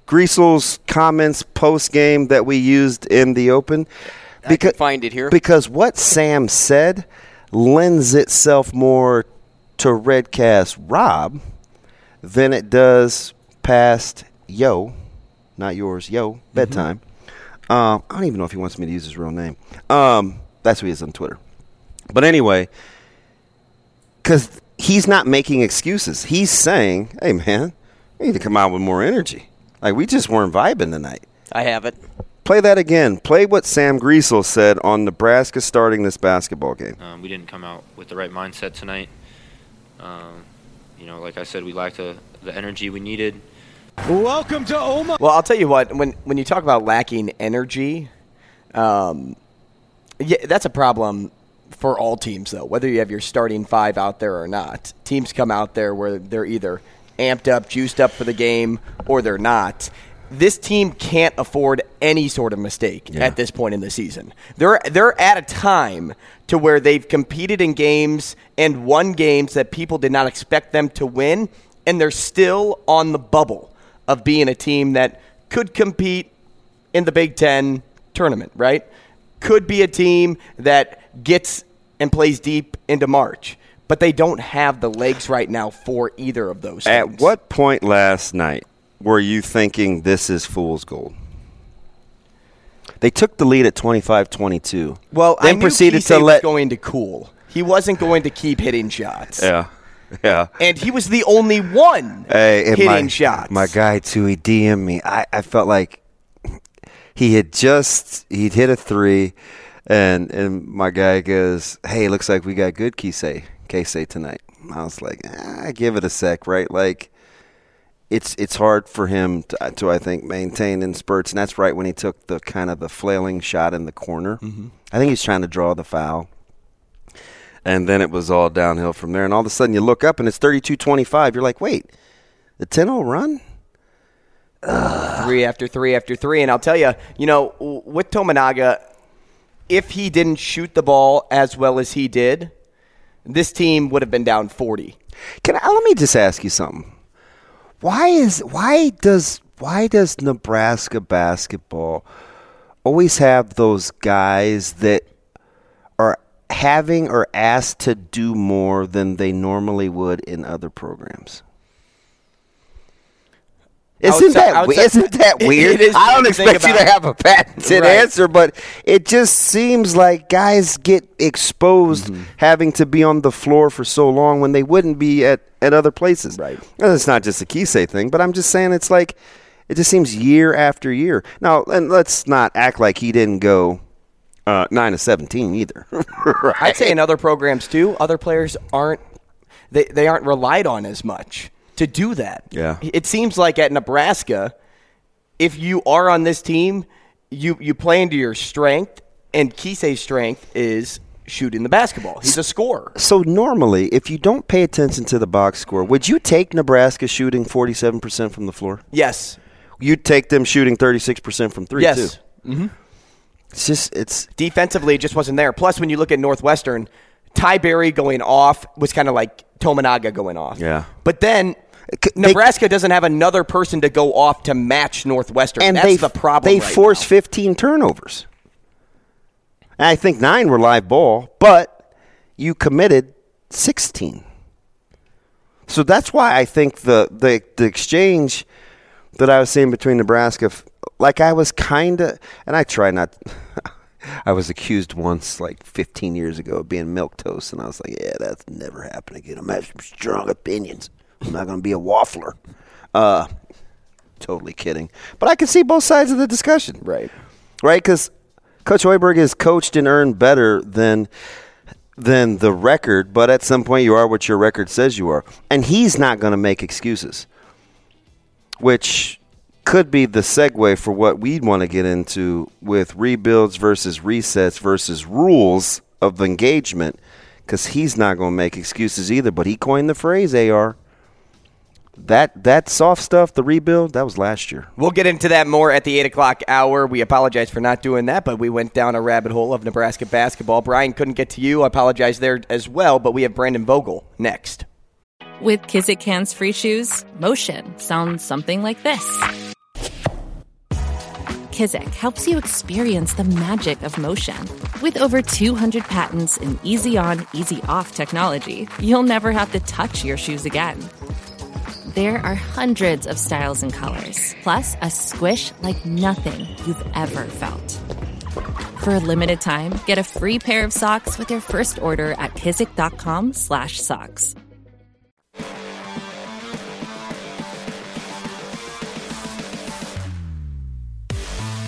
Speaker 9: Griesel's comments post game that we used in the open?
Speaker 10: I can find it here.
Speaker 9: Because what Sam said lends itself more to Redcast Rob than it does past Yo, not yours, Yo, bedtime. Um, I don't even know if he wants me to use his real name. Um, that's who he is on Twitter. But anyway, because he's not making excuses. He's saying, hey, man, we need to come out with more energy. Like, we just weren't vibing tonight.
Speaker 10: I have it.
Speaker 9: Play that again. Play what Sam Griesel said on Nebraska starting this basketball game.
Speaker 5: Um, we didn't come out with the right mindset tonight. Um, you know, like I said, we lacked the, the energy we needed.
Speaker 6: Welcome to Omaha.
Speaker 8: Well, I'll tell you what. When when you talk about lacking energy, um, yeah, that's a problem for all teams, though. Whether you have your starting five out there or not, teams come out there where they're either amped up, juiced up for the game, or they're not. This team can't afford any sort of mistake at this point in the season. They're they're at a time to where they've competed in games and won games that people did not expect them to win, and they're still on the bubble of being a team that could compete in the Big Ten tournament, right? Could be a team that gets and plays deep into March, but they don't have the legs right now for either of those.
Speaker 9: At
Speaker 8: things.
Speaker 9: what point last night were you thinking this is fool's gold? They took the lead at 25-22.
Speaker 8: Well,
Speaker 9: then
Speaker 8: I knew
Speaker 9: proceeded
Speaker 8: Keisei
Speaker 9: to
Speaker 8: was
Speaker 9: let
Speaker 8: going to cool. He wasn't going to keep hitting shots.
Speaker 9: Yeah. Yeah.
Speaker 8: And he was the only one
Speaker 9: Hey,
Speaker 8: hitting
Speaker 9: my,
Speaker 8: shots.
Speaker 9: My guy too, he DM'd me. I, I felt like he had just he'd hit a three, and and my guy goes, "Hey, looks like we got good Keisei Keisei tonight." I was like, ah, "Give it a sec, right?" Like it's it's hard for him to, to I think maintain in spurts, and that's right when he took the kind of the flailing shot in the corner.
Speaker 8: Mhm.
Speaker 9: I think he's trying to draw the foul. And then it was all downhill from there. And all of a sudden you look up and it's 32 25. You're like, wait, the 10 0 run?
Speaker 8: three after three after three. And I'll tell you, you know, with Tominaga, if he didn't shoot the ball as well as he did, this team would have been down 40.
Speaker 9: Can I, let me just ask you something. Why is why does why does Nebraska basketball always have those guys that are having or asked to do more than they normally would in other programs? Isn't
Speaker 8: Outside-
Speaker 9: that
Speaker 8: outside-
Speaker 9: isn't that weird?
Speaker 8: is
Speaker 9: I don't
Speaker 8: weird to think
Speaker 9: expect you to have a patented
Speaker 8: Right.
Speaker 9: answer, but it just seems like guys get exposed
Speaker 8: Mm-hmm.
Speaker 9: having to be on the floor for so long when they wouldn't be at, at other places.
Speaker 8: Right.
Speaker 9: And it's not just a Keisei thing, but I'm just saying it's like it just seems year after year. Now, and let's not act like he didn't go uh, nine to seventeen either. right?
Speaker 8: I'd say in other programs too, other players aren't they, they aren't relied on as much to do that.
Speaker 9: Yeah.
Speaker 8: It seems like at Nebraska, if you are on this team, you you play into your strength, and Keisei's strength is shooting the basketball. He's a scorer.
Speaker 9: So normally, if you don't pay attention to the box score, would you take Nebraska shooting 47% from the floor?
Speaker 8: Yes.
Speaker 9: You'd take them shooting 36% from three
Speaker 8: Yes.
Speaker 9: too.
Speaker 8: Mm-hmm.
Speaker 9: It's just it's
Speaker 8: defensively it just wasn't there. Plus, when you look at Northwestern, Ty Berry going off was kind of like Tominaga going off.
Speaker 9: Yeah.
Speaker 8: But then Nebraska doesn't have another person to go off to match Northwestern.
Speaker 9: and
Speaker 8: That's
Speaker 9: they
Speaker 8: the problem.
Speaker 9: They
Speaker 8: right
Speaker 9: forced 15 turnovers. And I think nine were live ball, but you committed 16. So that's why I think the the, the exchange that I was seeing between Nebraska, like I was kind of, and I try not. I was accused once, like 15 years ago, of being milk toast, and I was like, "Yeah, that's never happening again. I'm having strong opinions. I'm not going to be a waffler." Uh, totally kidding, but I can see both sides of the discussion.
Speaker 8: Right,
Speaker 9: right, because Coach Hoiberg has coached and earned better than than the record, but at some point you are what your record says you are, and he's not going to make excuses, which could be the segue for what we'd want to get into with rebuilds versus resets versus rules of engagement because he's not going to make excuses either. But he coined the phrase AR. That that soft stuff, the rebuild, that was last year.
Speaker 8: We'll get into that more at the eight o'clock hour. We apologize for not doing that, but we went down a rabbit hole of Nebraska basketball. Brian couldn't get to you. I apologize there as well, but we have Brandon Vogel next.
Speaker 11: With Kizik Hands Free Shoes, motion sounds something like this. Kizik helps you experience the magic of motion. With over 200 patents and easy on, easy off technology, you'll never have to touch your shoes again. There are hundreds of styles and colors, plus a squish like nothing you've ever felt. For a limited time, get a free pair of socks with your first order at kizik.com/socks.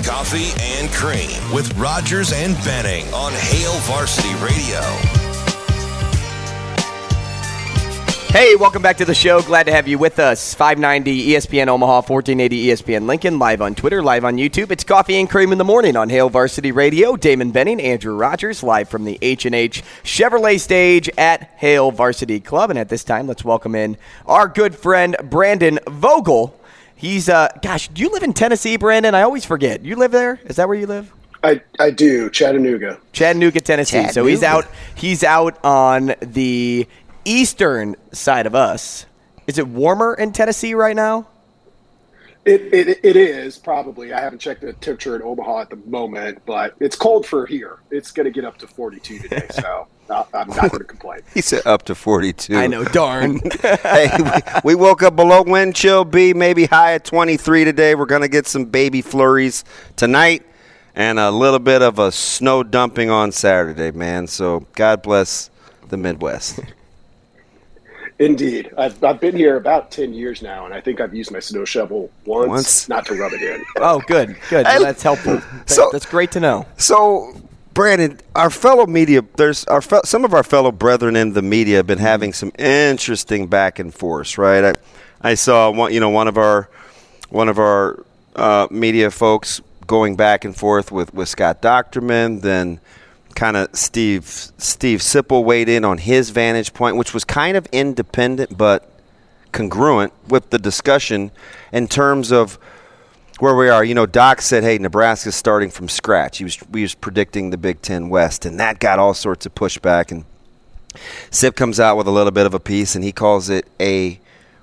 Speaker 1: Coffee and Cream with Rogers and Benning on Hail Varsity Radio.
Speaker 8: Hey, welcome back to the show. Glad to have you with us. 590 ESPN Omaha, 1480 ESPN Lincoln, live on Twitter, live on YouTube. It's Coffee and Cream in the morning on Hail Varsity Radio. Damon Benning, Andrew Rogers, live from the H&H Chevrolet stage at Hail Varsity Club. And at this time, let's welcome in our good friend Brandon Vogel. He's, uh, gosh, do you live in Tennessee, Brandon? I always forget. You live there? Is that where you live?
Speaker 12: I, I do, Chattanooga.
Speaker 8: Chattanooga, Tennessee.
Speaker 12: Chattanooga.
Speaker 8: So he's out he's out on the eastern side of us. Is it warmer in Tennessee right now?
Speaker 12: It, it, it is probably. I haven't checked the temperature in Omaha at the moment, but it's cold for here. It's going to get up to 42 today, so not, I'm not going to complain.
Speaker 9: He said up to 42.
Speaker 8: I know, darn.
Speaker 9: hey, we, we woke up below wind chill B, maybe high at 23 today. We're going to get some baby flurries tonight and a little bit of a snow dumping on Saturday, man. So God bless the Midwest.
Speaker 12: Indeed. I've, I've been here about 10 years now, and I think I've used my snow shovel once,
Speaker 9: Once?
Speaker 12: not to rub it in.
Speaker 8: Oh, good, good. Well, that's helpful.
Speaker 9: So-
Speaker 8: that's great to know.
Speaker 9: So, Brandon, our fellow media, there's our fe- some of our fellow brethren in the media have been having some interesting back and forth, right? I, I saw one, you know, one of our one of our uh, media folks going back and forth with, with Scott Dochterman, then kind of Steve Steve Sipple weighed in on his vantage point, which was kind of independent but congruent with the discussion in terms of where we are. You know, Doc said, "Hey, Nebraska's starting from scratch." He was we was predicting the Big Ten West, and that got all sorts of pushback. And Sip comes out with a little bit of a piece, and he calls it a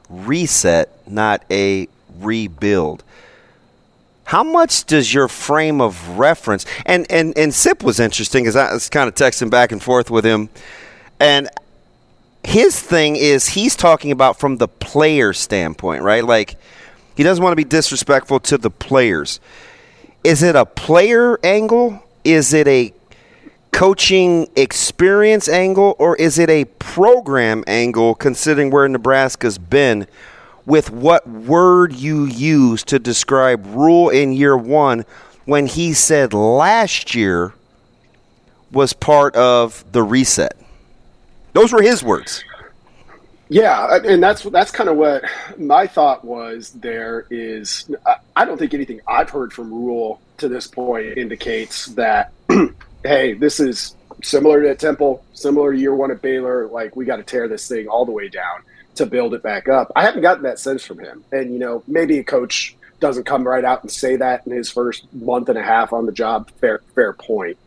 Speaker 9: reset, not a rebuild. How much does your frame of reference and and and Sip was interesting because I was kind of texting back and forth with him, and his thing is he's talking about from the player standpoint, right? Like he doesn't want to be disrespectful to the players. Is it a player angle? Is it a coaching experience angle or is it a program angle considering where Nebraska's been with what word you use to describe Rhule in year 1 when he said last year was part of the reset. Those were his words.
Speaker 12: Yeah, and that's that's kind of what my thought was. There is, I don't think anything I've heard from Rhule to this point indicates that, hey, this is similar to Temple, similar to year one at Baylor. Like we got to tear this thing all the way down to build it back up. I haven't gotten that sense from him, and you know, maybe a coach doesn't come right out and say that in his first month and a half on the job. Fair, fair point.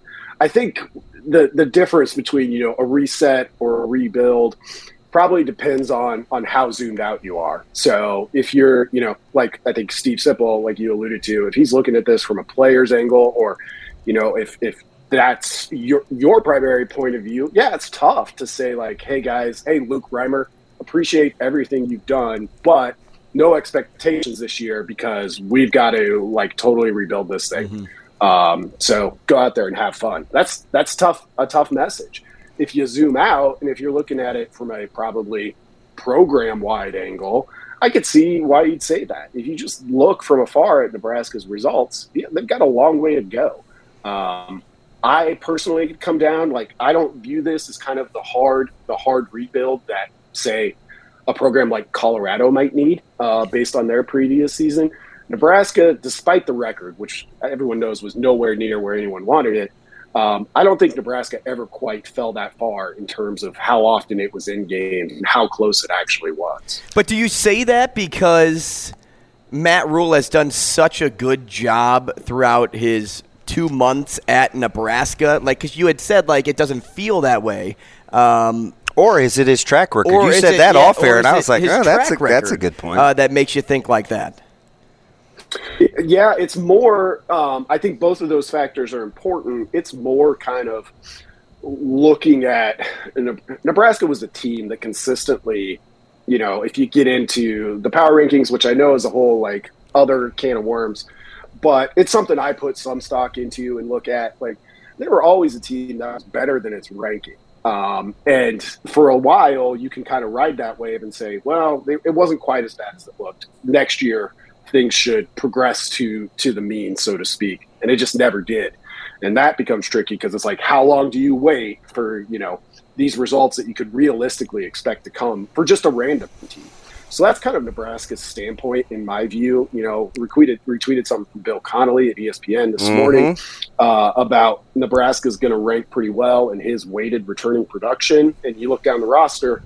Speaker 12: I think the the difference between you know a reset or a rebuild probably depends on on how zoomed out you are. So if you're, you know, like I think Steve Sipple, like you alluded to, if he's looking at this from a player's angle, or you know, if if that's your your primary point of view, yeah, it's tough to say like, hey guys, hey Luke Reimer, appreciate everything you've done, but no expectations this year because we've got to like totally rebuild this thing. Mm-hmm. Um, so go out there and have fun. That's that's tough a tough message. If you zoom out and if you're looking at it from a probably program wide angle, I could see why you'd say that. If you just look from afar at Nebraska's results, yeah, they've got a long way to go. Um, I personally come down like I don't view this as kind of the hard the hard rebuild that say a program like Colorado might need uh, based on their previous season. Nebraska, despite the record, which everyone knows was nowhere near where anyone wanted it, um, I don't think Nebraska ever quite fell that far in terms of how often it was in games and how close it actually was.
Speaker 8: But do you say that because Matt Rhule has done such a good job throughout his two months at Nebraska? Like, because you had said like it doesn't feel that way. Um,
Speaker 9: or is it his track record? you said
Speaker 8: it,
Speaker 9: that
Speaker 8: yeah,
Speaker 9: off air, and I was like, oh, that's a, that's a good point. Uh,
Speaker 8: that makes you think like that.
Speaker 12: Yeah, it's more. Um, I think both of those factors are important. It's more kind of looking at Nebraska was a team that consistently, you know, if you get into the power rankings, which I know is a whole like other can of worms, but it's something I put some stock into and look at. Like they were always a team that was better than its ranking. Um, and for a while, you can kind of ride that wave and say, well, it wasn't quite as bad as it looked. Next year, things should progress to to the mean, so to speak, and it just never did. And that becomes tricky because it's like, how long do you wait for you know these results that you could realistically expect to come for just a random team? So that's kind of Nebraska's standpoint, in my view. You know, retweeted retweeted something from Bill Connelly at ESPN this mm-hmm. morning uh, about Nebraska's going to rank pretty well in his weighted returning production. And you look down the roster,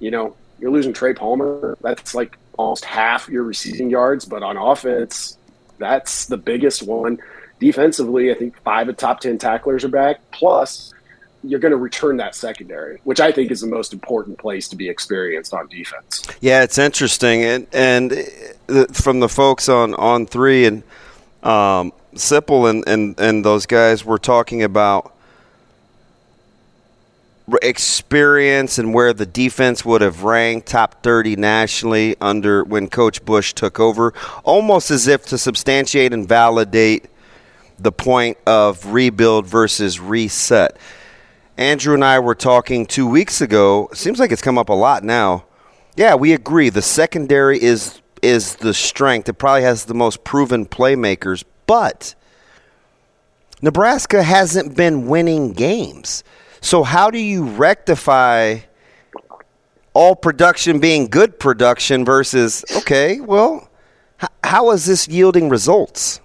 Speaker 12: you know, you're losing Trey Palmer. That's like almost half your receiving yards, but on offense, that's the biggest one. Defensively, I think five of top ten tacklers are back. Plus, you're going to return that secondary, which I think is the most important place to be experienced on defense.
Speaker 9: Yeah, it's interesting, and and from the folks on on three and um, Sipple and, and and those guys were talking about experience and where the defense would have ranked top 30 nationally under when coach Busch took over almost as if to substantiate and validate the point of rebuild versus reset Andrew and I were talking two weeks ago. Seems like it's come up a lot now. Yeah, we agree. The secondary is is the strength. It probably has the most proven playmakers, but Nebraska hasn't been winning games. So how do you rectify all production being good production versus okay, well, how is this yielding results?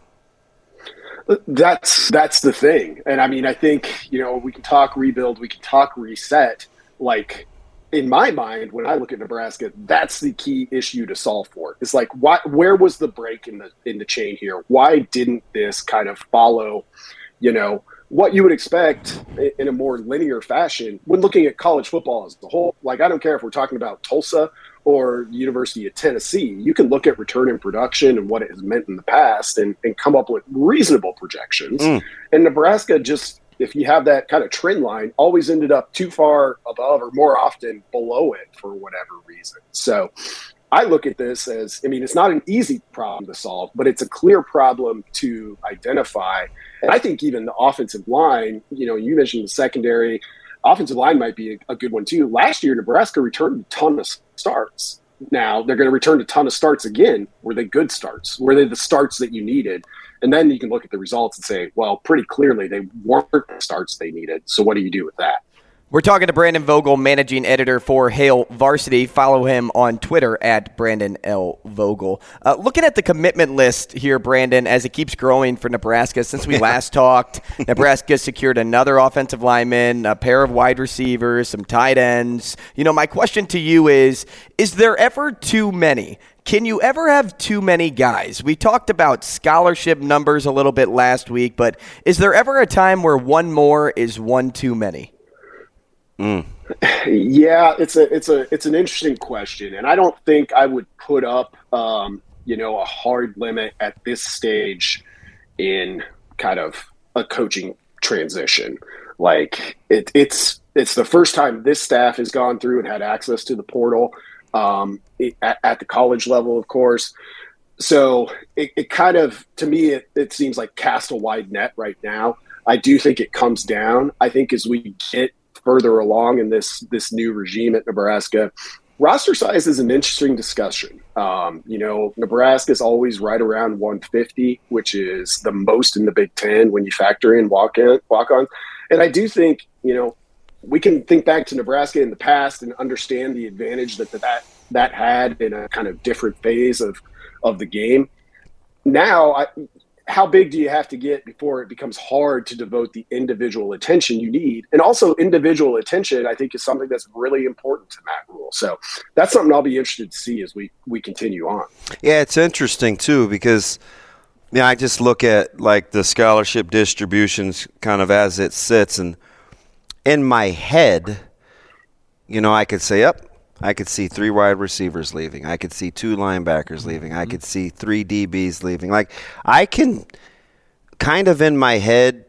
Speaker 12: That's that's the thing, and I mean, I think you know we can talk rebuild, we can talk reset. Like in my mind, when I look at Nebraska, that's the key issue to solve for. It's like, why? Where was the break in the in the chain here? Why didn't this kind of follow? You know what you would expect in a more linear fashion when looking at college football as a whole. Like, I don't care if we're talking about Tulsa or University of Tennessee, you can look at return in production and what it has meant in the past and, and come up with reasonable projections. Mm. And Nebraska just, if you have that kind of trend line, always ended up too far above or more often below it for whatever reason. So I look at this as, I mean, it's not an easy problem to solve, but it's a clear problem to identify. And I think even the offensive line, you know, you mentioned the secondary, offensive line might be a, a good one too. Last year, Nebraska returned a ton of starts. Now they're going to return a ton of starts again. Were they good starts? Were they the starts that you needed? And then you can look at the results and say, well, pretty clearly they weren't the starts they needed. So what do you do with that?
Speaker 8: We're talking to Brandon Vogel, managing editor for Hail Varsity. Follow him on Twitter at Brandon L. Vogel. Uh, looking at the commitment list here, Brandon, as it keeps growing for Nebraska. Since we last talked, Nebraska secured another offensive lineman, a pair of wide receivers, some tight ends. You know, my question to you is Is there ever too many? Can you ever have too many guys? We talked about scholarship numbers a little bit last week, but is there ever a time where one more is one too many?
Speaker 12: Mm. Yeah, it's a it's a it's an interesting question, and I don't think I would put up um, you know a hard limit at this stage in kind of a coaching transition. Like it, it's it's the first time this staff has gone through and had access to the portal um, at, at, the college level, of course. So it, it kind of, to me, it, it seems like cast a wide net right now. I do think it comes down. I think as we get further along in this this new regime at Nebraska, roster size is an interesting discussion. Um, you know, Nebraska is always right around 150, which is the most in the Big Ten when you factor in walk in walk on. And I do think you know we can think back to Nebraska in the past and understand the advantage that that that had in a kind of different phase of of the game. Now, I, how big do you have to get before it becomes hard to devote the individual attention you need? And also, individual attention, I think, is something that's really important to Matt Rhule. So that's something I'll be interested to see as we we continue on.
Speaker 9: Yeah, it's interesting too because yeah, I just look at like the scholarship distributions kind of as it sits, and in my head, you know, I could say, "Up, I could see three wide receivers leaving. I could see two linebackers mm-hmm. leaving. I mm-hmm. could see three DBs leaving. Like I can kind of in my head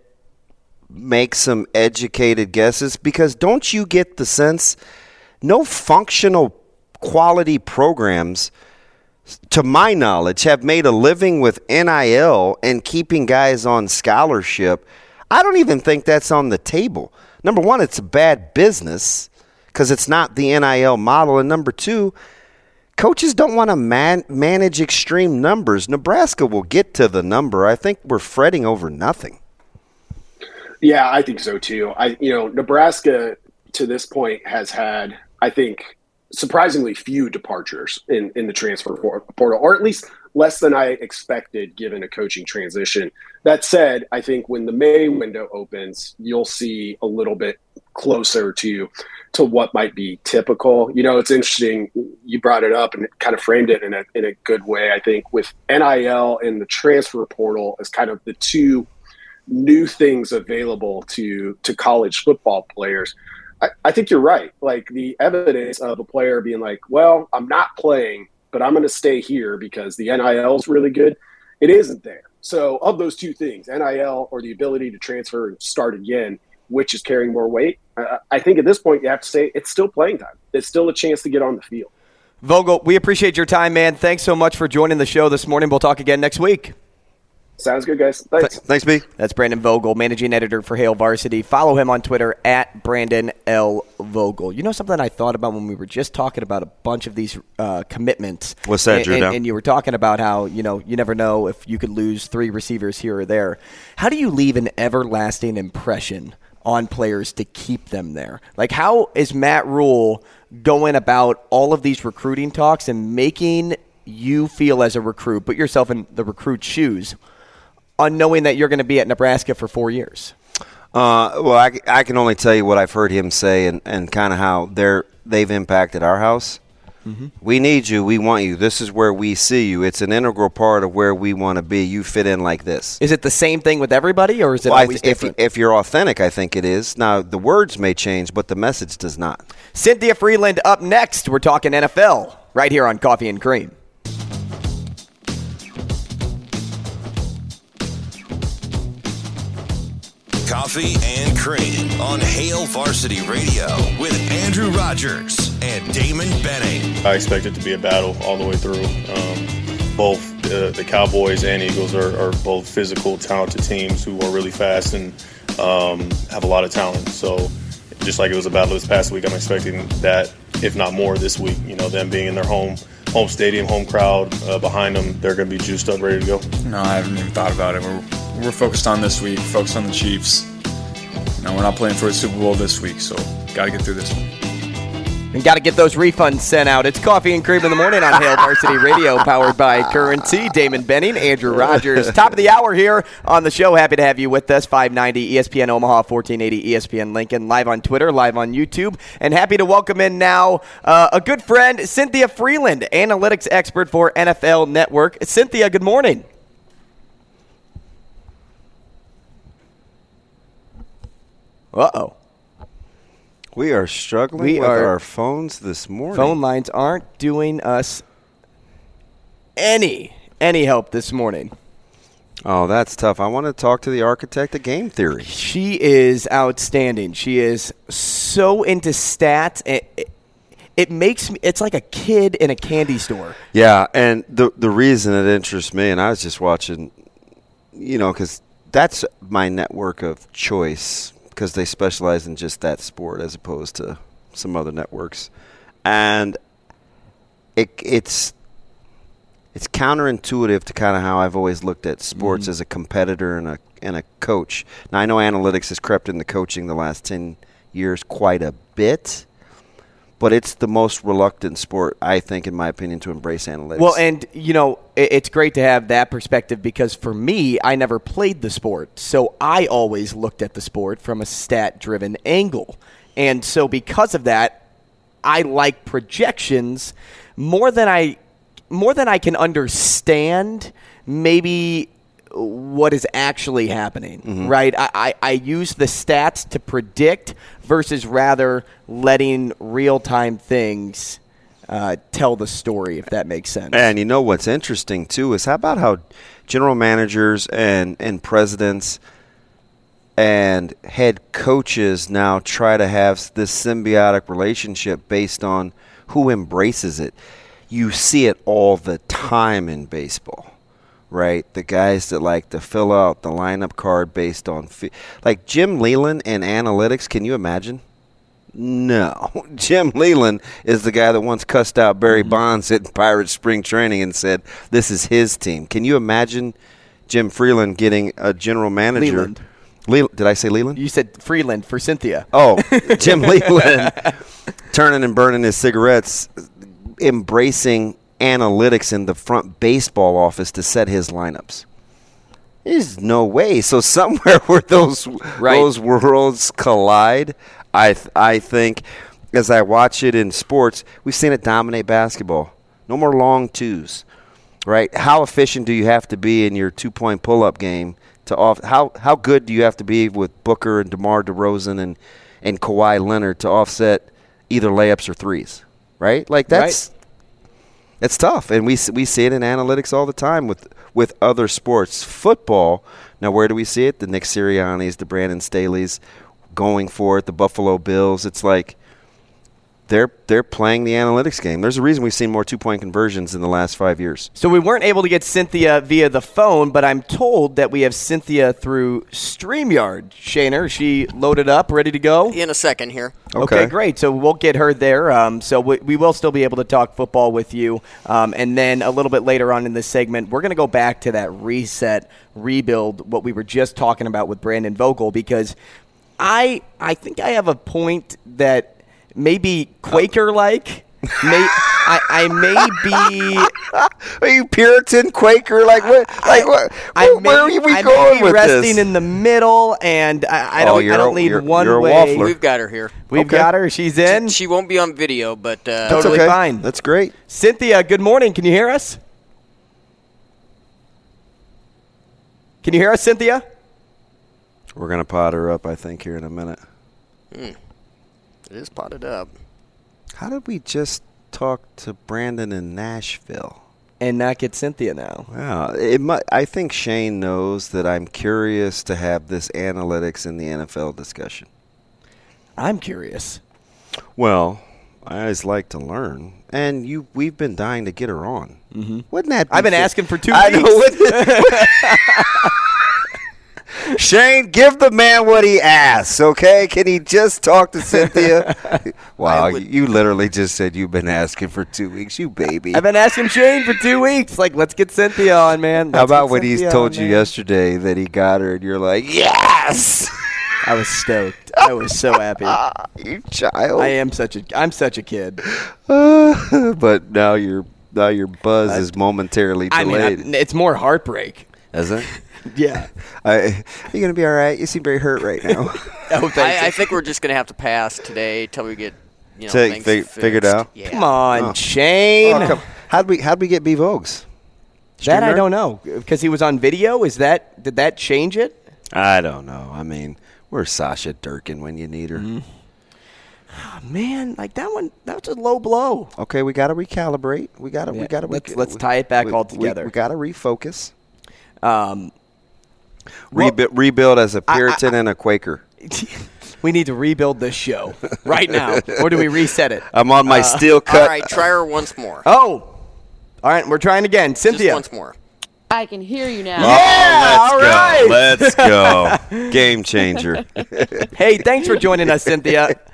Speaker 9: make some educated guesses because don't you get the sense no functional quality programs to my knowledge have made a living with NIL and keeping guys on scholarship. I don't even think that's on the table. Number 1, it's a bad business because it's not the NIL model. And number two, coaches don't want to man- manage extreme numbers. Nebraska will get to the number. I think we're fretting over nothing.
Speaker 12: Yeah, I think so too. I you know, Nebraska to this point has had, I think, surprisingly few departures in, in the transfer portal, or at least less than I expected given a coaching transition. That said, I think when the May window opens, you'll see a little bit closer to to what might be typical. You know, it's interesting. You brought it up and kind of framed it in a in a good way. I think with NIL and the transfer portal as kind of the two new things available to to college football players. I, I think you're right. Like the evidence of a player being like, "Well, I'm not playing, but I'm going to stay here because the NIL is really good." It isn't there. So, of those two things, NIL or the ability to transfer and start again, which is carrying more weight. I think at this point you have to say it's still playing time. It's still a chance to get on the field.
Speaker 8: Vogel, we appreciate your time, man. Thanks so much for joining the show this morning. We'll talk again next week.
Speaker 12: Sounds good, guys. Thanks.
Speaker 9: Thanks, B.
Speaker 8: That's Brandon Vogel, managing editor for Hail Varsity. Follow him on Twitter at Brandon L. Vogel. You know something I thought about when we were just talking about a bunch of these uh, commitments?
Speaker 9: What's that, Drew?
Speaker 8: And, and, and you were talking about how, you know, you never know if you could lose three receivers here or there. How do you leave an everlasting impression – on players to keep them there? Like, how is Matt Rhule going about all of these recruiting talks and making you feel as a recruit, put yourself in the recruit's shoes, on knowing that you're going to be at Nebraska for four years?
Speaker 9: Uh, well, I, I can only tell you what I've heard him say and, and kind of how they're they've impacted our house. Mm-hmm. We need you. We want you. This is where we see you. It's an integral part of where we want to be. You fit in like this.
Speaker 8: Is it the same thing with everybody, or is it well, always
Speaker 9: if,
Speaker 8: different?
Speaker 9: If you're authentic, I think it is. Now, the words may change, but the message does not.
Speaker 8: Cynthia Frelund up next. We're talking NFL right here on Coffee and Cream.
Speaker 1: Coffee and Cream on Hail Varsity Radio with Andrew Rogers and Damon Benning.
Speaker 13: I expect it to be a battle all the way through. Um, both uh, the Cowboys and Eagles are, are, both physical, talented teams who are really fast and um, have a lot of talent. So, just like it was a battle this past week, I'm expecting that, if not more, this week. You know, them being in their home home stadium, home crowd uh, behind them, they're going to be juiced up, ready to go.
Speaker 14: No, I haven't even thought about it. We're we're focused on this week, focused on the Chiefs. Now we're not playing for a Super Bowl this week, so got to get through this one.
Speaker 8: And got to get those refunds sent out. It's Coffee and Cream in the morning on Hail Varsity Radio, powered by Currency. Damon Benning, Andrew Rogers. Top of the hour here on the show. Happy to have you with us. 590 ESPN Omaha, 1480 ESPN Lincoln. Live on Twitter, live on YouTube. And happy to welcome in now uh, a good friend, Cynthia Frelund, analytics expert for NFL Network. Cynthia, good morning. Uh oh.
Speaker 9: We are struggling we with are, our phones this morning.
Speaker 8: Phone lines aren't doing us any any help this morning.
Speaker 9: Oh, that's tough. I want to talk to the architect of game theory.
Speaker 8: She is outstanding. She is so into stats. It, it, it makes me. It's like a kid in a candy store.
Speaker 9: Yeah, and the the reason it interests me, and I was just watching, you know, because that's my network of choice because they specialize in just that sport as opposed to some other networks, and it it's it's counterintuitive to kind of how I've always looked at sports
Speaker 8: Mm-hmm.
Speaker 9: as a competitor and a and a coach. Now I know analytics has crept into coaching the last ten years quite a bit, but it's the most reluctant sport I think, in my opinion, to embrace analytics.
Speaker 8: Well, and you know, it's great to have that perspective because for me, I never played the sport, so I always looked at the sport from a stat-driven angle, and so because of that, I like projections more than I more than I can understand. Maybe what is actually happening, right? I, I, I use the stats to predict versus rather letting real time things uh, tell the story, if that makes sense.
Speaker 9: And you know what's interesting too is how about how general managers and and presidents and head coaches now try to have this symbiotic relationship based on who embraces it. You see it all the time in baseball. Right, the guys that like to fill out the lineup card based on, fi- like Jim Leyland and analytics. Can you imagine? No. Jim Leyland is the guy that once cussed out Barry
Speaker 8: Mm-hmm.
Speaker 9: Bonds at Pirates spring training and said, This is his team. Can you imagine Jim Freeland getting a general manager?
Speaker 8: Leyland.
Speaker 9: Le- did I say Leyland?
Speaker 8: You said Freeland for Cynthia.
Speaker 9: Oh, Jim Leyland turning and burning his cigarettes, embracing analytics in the front baseball office to set his lineups. There's no way. So somewhere where those those worlds collide, I th- I think as I watch it in sports, we've seen it dominate basketball. No more long twos, right? How efficient do you have to be in your two point pull up game to off? How how good do you have to be with Booker and DeMar DeRozan and and Kawhi Leonard to offset either layups or threes, right? Like that's it's tough, and we we see it in analytics all the time with with other sports. Football. Now, where do we see it? The Nick Sirianni's, the Brandon Staley's, going for it. The Buffalo Bills. It's like they're they're playing the analytics game. There's a reason we've seen more two point conversions in the last five years.
Speaker 8: So we weren't able to get Cynthia via the phone, but I'm told that we have Cynthia through StreamYard. Shaner, she loaded up, ready to go?
Speaker 10: In a second here.
Speaker 8: Okay, great. So we'll get her there. Um, so we, we will still be able to talk football with you. Um, and then a little bit later on in this segment, we're going to go back to that reset, rebuild, what we were just talking about with Brandon Vogel, because I I think I have a point that maybe Quaker like. May, I, I may be.
Speaker 9: Are you Puritan Quaker? Like what? Like what?
Speaker 8: I
Speaker 9: where,
Speaker 8: may,
Speaker 9: where are we
Speaker 8: I may
Speaker 9: going
Speaker 8: be
Speaker 9: with
Speaker 8: resting
Speaker 9: this?
Speaker 8: in the middle, and I, I
Speaker 9: Oh,
Speaker 8: don't.
Speaker 9: you're
Speaker 8: I
Speaker 9: a-
Speaker 8: don't lead one
Speaker 9: you're
Speaker 8: way.
Speaker 9: waffler.
Speaker 10: We've got her here.
Speaker 8: We've
Speaker 9: Okay.
Speaker 8: got her. She's in.
Speaker 10: She won't be on video, but uh,
Speaker 8: totally
Speaker 9: okay.
Speaker 8: fine.
Speaker 9: That's great.
Speaker 8: Cynthia, good morning. Can you hear us? Can you hear us, Cynthia?
Speaker 9: We're gonna pot her up, I think, here in a minute.
Speaker 10: It is potted up.
Speaker 9: How did we just talk to Brandon in Nashville?
Speaker 8: And not get Cynthia now.
Speaker 9: Wow, it mu- I think Shane knows that I'm curious to have this analytics in the NFL discussion.
Speaker 8: I'm curious.
Speaker 9: Well, I always like to learn, and you we've been dying to get her on. Mm-hmm. Wouldn't that? Be
Speaker 8: I've been
Speaker 9: fa-
Speaker 8: asking for two
Speaker 9: I
Speaker 8: weeks.
Speaker 9: wouldn't it- Shane, give the man what he asks, okay? Can he just talk to Cynthia? wow, you literally just said you've been asking for two weeks, you baby.
Speaker 8: I've been asking Shane for two weeks. Like, let's get Cynthia on, man.
Speaker 9: How
Speaker 8: Let's
Speaker 9: about
Speaker 8: get
Speaker 9: when
Speaker 8: Cynthia
Speaker 9: told
Speaker 8: on,
Speaker 9: you
Speaker 8: man.
Speaker 9: yesterday that he got her, and you're like, yes,
Speaker 8: I was stoked. I was so happy.
Speaker 9: Ah, you child.
Speaker 8: I am such a. I'm such a kid.
Speaker 9: but now your now your buzz is momentarily
Speaker 8: I mean, I-
Speaker 9: delayed.
Speaker 8: it's more heartbreak.
Speaker 9: Is it?
Speaker 8: Yeah.
Speaker 9: I, are you gonna be all right? You seem very hurt right now.
Speaker 8: Oh,
Speaker 10: I, I think we're just gonna have to pass today till we get you know
Speaker 9: Take-
Speaker 10: things
Speaker 9: fi- figured out?
Speaker 10: Yeah.
Speaker 8: Come on,
Speaker 9: Oh.
Speaker 8: Shane.
Speaker 9: Oh, come- how'd we how'd we get B Vogues?
Speaker 8: that I don't know because he was on video. Is that did that change it?
Speaker 9: I don't know. I mean, where's Sasha Durkin when you need her?
Speaker 8: Oh, man, like that one. That was a low blow.
Speaker 9: Okay, we got to recalibrate. We got to.
Speaker 8: Yeah,
Speaker 9: We got to.
Speaker 8: let's- let's tie it back all together.
Speaker 9: We, got to refocus.
Speaker 8: Um,
Speaker 9: Rebu- rebuild as a Puritan and a Quaker.
Speaker 8: We need to rebuild this show right now, or do we reset it?
Speaker 9: I'm on my
Speaker 8: Uh,
Speaker 9: steel cut.
Speaker 10: All right, try her once more.
Speaker 8: Oh, all right. We're trying again, Cynthia.
Speaker 10: once more.
Speaker 15: I can hear you now.
Speaker 8: Yeah,
Speaker 9: let's
Speaker 8: all
Speaker 9: go.
Speaker 8: right.
Speaker 9: Let's go. Game changer.
Speaker 8: hey, thanks for joining us, Cynthia.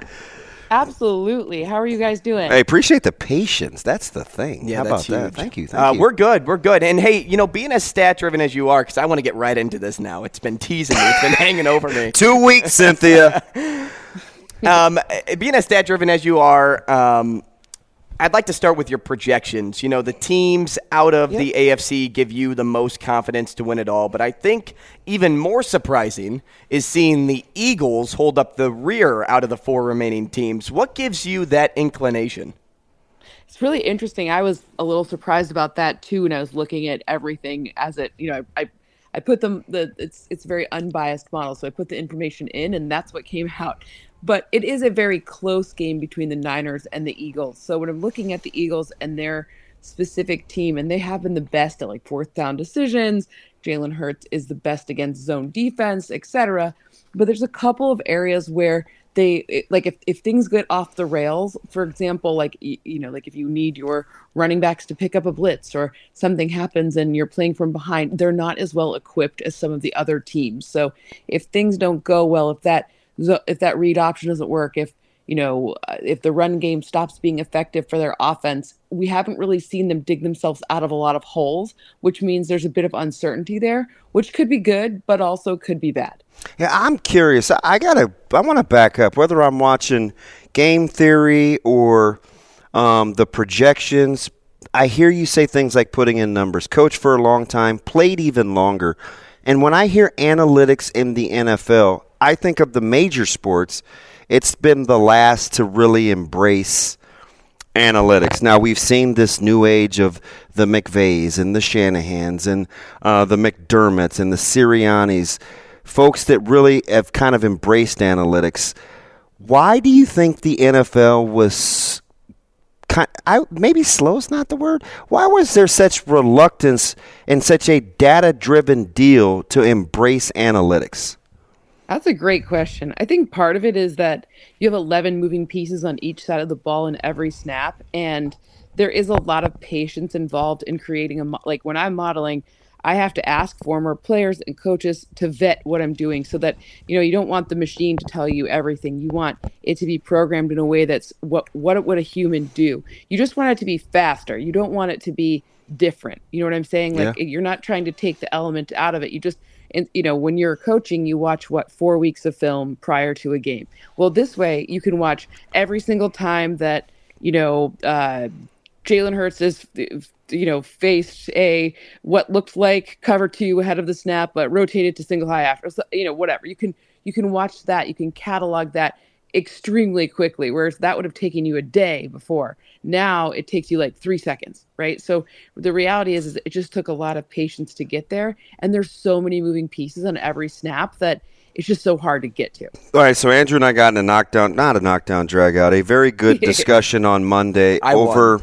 Speaker 15: Absolutely. How are you guys doing?
Speaker 9: I appreciate the patience. That's the thing.
Speaker 8: Yeah,
Speaker 9: How
Speaker 8: that's
Speaker 9: about that? Thank you. Thank
Speaker 8: uh,
Speaker 9: you.
Speaker 8: We're good. We're good. And hey, you know, being as stat driven as you are, because I want to get right into this now. It's been teasing me. It's been hanging over me.
Speaker 9: Two weeks, Cynthia.
Speaker 8: um, being as stat driven as you are, um, I'd like to start with your projections. You know, the teams out of the AFC give you the most confidence to win it all, but I think even more surprising is seeing the Eagles hold up the rear out of the four remaining teams. What gives you that inclination?
Speaker 15: It's really interesting. I was a little surprised about that too when I was looking at everything as it, you know, I I put them the it's it's very unbiased model, so I put the information in and that's what came out. But it is a very close game between the Niners and the Eagles. So when I'm looking at the Eagles and their specific team, and they have been the best at like fourth down decisions, Jalen Hurts is the best against zone defense, etc. But there's a couple of areas where they like if, if things get off the rails for example like you know like if you need your running backs to pick up a blitz or something happens and you're playing from behind they're not as well equipped as some of the other teams so if things don't go well if that if that read option doesn't work if you know uh, if the run game stops being effective for their offense we haven't really seen them dig themselves out of a lot of holes which means there's a bit of uncertainty there which could be good but also could be bad
Speaker 9: Yeah, I'm curious. I- gotta. I want to back up. Whether I'm watching game theory or um, the projections, I hear you say things like putting in numbers. Coach for a long time, played even longer, and when I hear analytics in the NFL, I think of the major sports. It's been the last to really embrace analytics. Now we've seen this new age of the McVays and the Shanahans and uh, the McDermotts and the Siriannis, folks that really have kind of embraced analytics. Why do you think the NFL was kind? I, maybe slow is not the word. Why was there such reluctance and such a data-driven deal to embrace analytics?
Speaker 15: That's a great question. I think part of it is that you have 11 moving pieces on each side of the ball in every snap, and there is a lot of patience involved in creating a mo- like when I'm modeling. I have to ask former players and coaches to vet what I'm doing so that you know you don't want the machine to tell you everything. You want it to be programmed in a way that's what what would a human do. You just want it to be faster. You don't want it to be different. You know what I'm saying? Like
Speaker 16: Yeah.
Speaker 15: you're not trying to take the element out of it. You just and you know when you're coaching you watch what four weeks of film prior to a game. Well this way you can watch every single time that you know uh jalen hurts is you know faced a what looked like cover two ahead of the snap but rotated to single high after you know whatever. You can you can watch that. You can catalog that extremely quickly whereas that would have taken you a day before now it takes you like three seconds right so the reality is, is it just took a lot of patience to get there and there's so many moving pieces on every snap that it's just so hard to get to
Speaker 9: All right, so Andrew and I got in a knockdown, not a knockdown drag out, a very good discussion on Monday
Speaker 8: I
Speaker 9: over.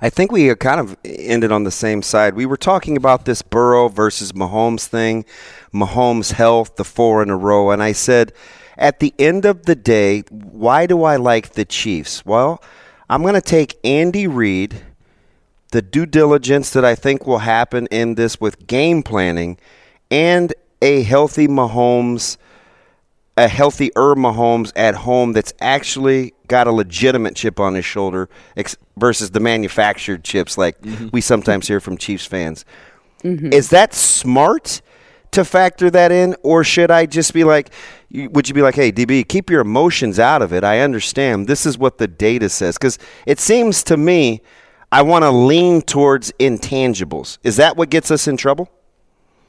Speaker 9: I think we kind of ended on the same side. We were talking about this Burrow versus Mahomes thing, Mahomes' health, the four in a row, and I said, at the end of the day, why do I like the Chiefs? Well, I'm going to take Andy Reid, the due diligence that I think will happen in this with game planning, and a healthy Mahomes a healthier Mahomes at home that's actually got a legitimate chip on his shoulder ex- versus the manufactured chips like mm-hmm. we sometimes hear from Chiefs fans. Mm-hmm. Is that smart to factor that in, or should I just be like, would you be like, hey, DB, keep your emotions out of it? I understand. This is what the data says. Because it seems to me I want to lean towards intangibles. Is that what gets us in trouble?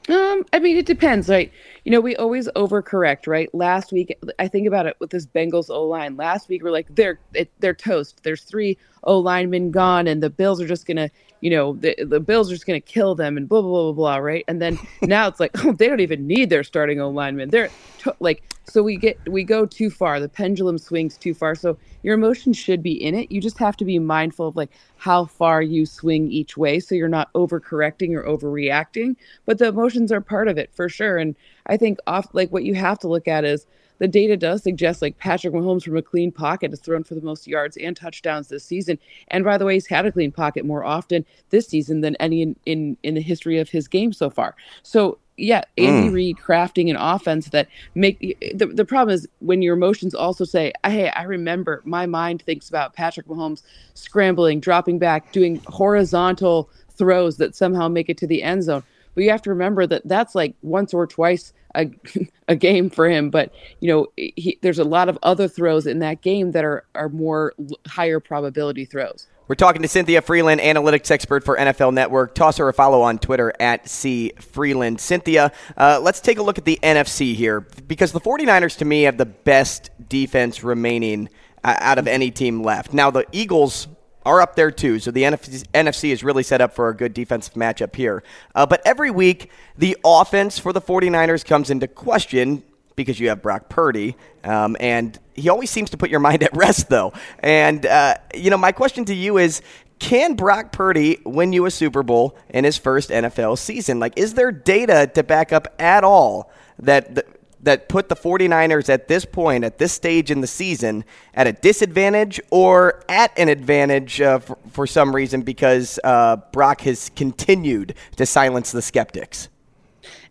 Speaker 15: Um, I mean, it depends, right? You know, we always overcorrect, right? Last week, I think about it with this Bengals O line. Last week, we're like, they're they're toast. There's three O linemen gone, and the Bills are just gonna, you know, the, the Bills are just to kill them and blah, blah, blah, blah, blah, right? And then now it's like, oh, they don't even need their starting O lineman. They're t- like, so we get, we go too far. The pendulum swings too far. So your emotions should be in it. You just have to be mindful of like how far you swing each way. So you're not overcorrecting or overreacting, but the emotions are part of it for sure. And I think off, like what you have to look at is, the data does suggest like Patrick Mahomes from a clean pocket has thrown for the most yards and touchdowns this season. And by the way, he's had a clean pocket more often this season than any in in, in the history of his game so far. So yeah, Andy mm. Reid crafting an offense that make the, the problem is when your emotions also say, "Hey, I remember." My mind thinks about Patrick Mahomes scrambling, dropping back, doing horizontal throws that somehow make it to the end zone. But you have to remember that that's like once or twice a, a game for him. But you know, he, there's a lot of other throws in that game that are are more higher probability throws.
Speaker 8: We're talking to Cynthia Frelund, analytics expert for NFL Network. Toss her a follow on Twitter at C Frelund. Cynthia, uh, let's take a look at the NFC here because the 49ers, to me, have the best defense remaining uh, out of any team left. Now, the Eagles are up there too. So the NFC, is really set up for a good defensive matchup here. Uh, but every week, the offense for the 49ers comes into question because you have Brock Purdy. Um, and he always seems to put your mind at rest, though. And, uh, you know, my question to you is can Brock Purdy win you a Super Bowl in his first NFL season? Like, is there data to back up at all that that put the 49ers at this point, at this stage in the season, at a disadvantage or at an advantage uh, for, for, some reason because uh, Brock has continued to silence the skeptics?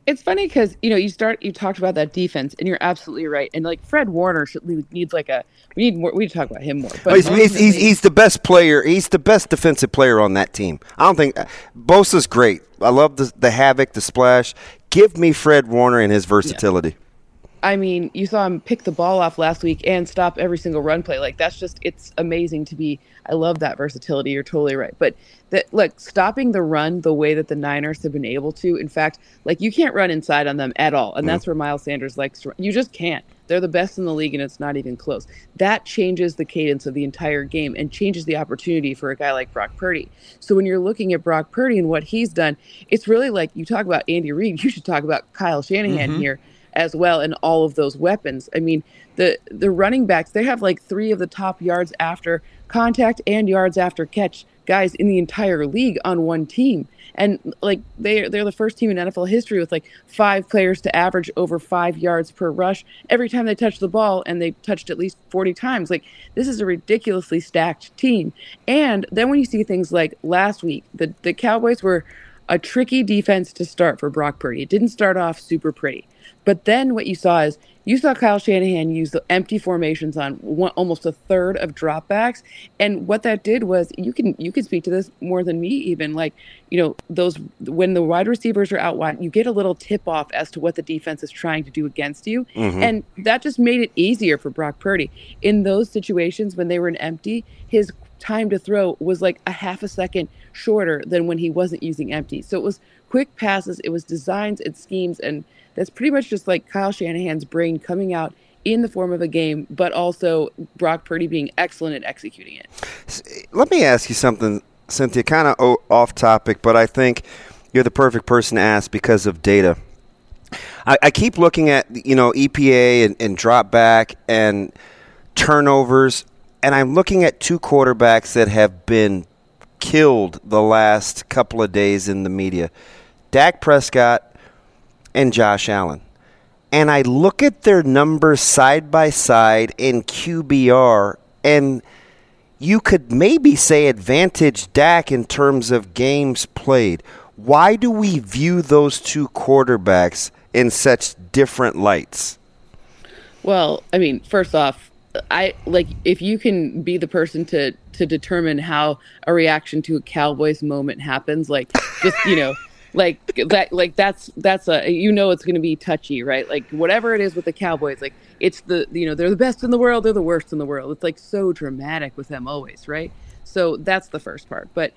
Speaker 15: It's funny because you know you start you talked about that defense and you're absolutely right and like Fred Warner should needs like a we need more we need to talk about him more.
Speaker 9: But he's, he's, he's, he's, the best player. He's the best defensive player on that team. I don't think Bosa's great. I love the the havoc, the splash. Give me Fred Warner and his versatility. Yeah.
Speaker 15: I mean, you saw him pick the ball off last week and stop every single run play. Like that's just it's amazing to be. I love that versatility. You're totally right. But that look, stopping the run the way that the Niners have been able to. In fact, like you can't run inside on them at all, and mm-hmm. that's where Miles Sanders likes to. Run. You just can't. They're the best in the league, and it's not even close. That changes the cadence of the entire game and changes the opportunity for a guy like Brock Purdy. So when you're looking at Brock Purdy and what he's done, it's really like you talk about Andy Reid. You should talk about Kyle Shanahan mm-hmm. here as well and all of those weapons. I mean, the the running backs, they have like three of the top yards after contact and yards after catch guys in the entire league on one team. And like they they're the first team in NFL history with like five players to average over 5 yards per rush every time they touch the ball and they touched at least 40 times. Like this is a ridiculously stacked team. And then when you see things like last week, the the Cowboys were a tricky defense to start for Brock Purdy. It didn't start off super pretty. But then what you saw is you saw Kyle Shanahan use the empty formations on one, almost a third of dropbacks, and what that did was you can you can speak to this more than me even like you know those when the wide receivers are out wide, you get a little tip off as to what the defense is trying to do against you, mm-hmm. and that just made it easier for Brock Purdy in those situations when they were in empty. His time to throw was like a half a second shorter than when he wasn't using empty. So it was quick passes, it was designs and schemes and that's pretty much just like Kyle Shanahan's brain coming out in the form of a game, but also Brock Purdy being excellent at executing it.
Speaker 9: Let me ask you something, Cynthia, kind of off topic, but I think you're the perfect person to ask because of data. I, I keep looking at you know EPA and, and drop back and turnovers, and I'm looking at two quarterbacks that have been killed the last couple of days in the media. Dak Prescott and Josh Allen. And I look at their numbers side by side in QBR, and you could maybe say advantage Dak in terms of games played. Why do we view those two quarterbacks in such different lights?
Speaker 15: Well, I mean, first off, I like if you can be the person to to determine how a reaction to a Cowboys moment happens, like just you know like that like that's that's a you know it's going to be touchy right? Like whatever it is with the cowboys like it's the you know they're the best in the world they're the worst in the world. It's like so dramatic with them always right? So that's the first part. But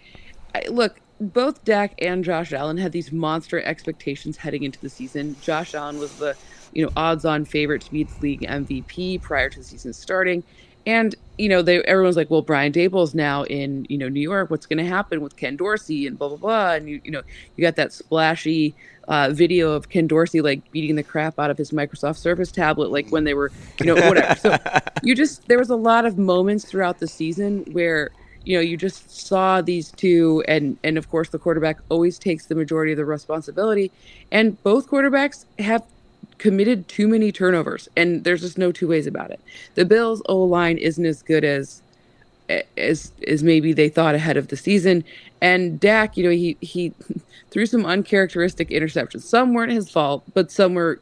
Speaker 15: I, look both Dak and Josh Allen had these monster expectations heading into the season. Josh Allen was the you know odds on favorite to be the league MVP prior to the season starting And you know, they everyone's like, well, Brian Daboll's now in you know New York. What's going to happen with Ken Dorsey and blah blah blah. And you you know you got that splashy uh, video of Ken Dorsey like beating the crap out of his Microsoft Surface tablet, like when they were you know whatever. so you just there was a lot of moments throughout the season where you know you just saw these two and and of course the quarterback always takes the majority of the responsibility and both quarterbacks have committed too many turnovers and there's just no two ways about it. The bills o line isn't as good as as as maybe they thought ahead of the season. And Dak you know he he threw some uncharacteristic interceptions. Some weren't his fault but some were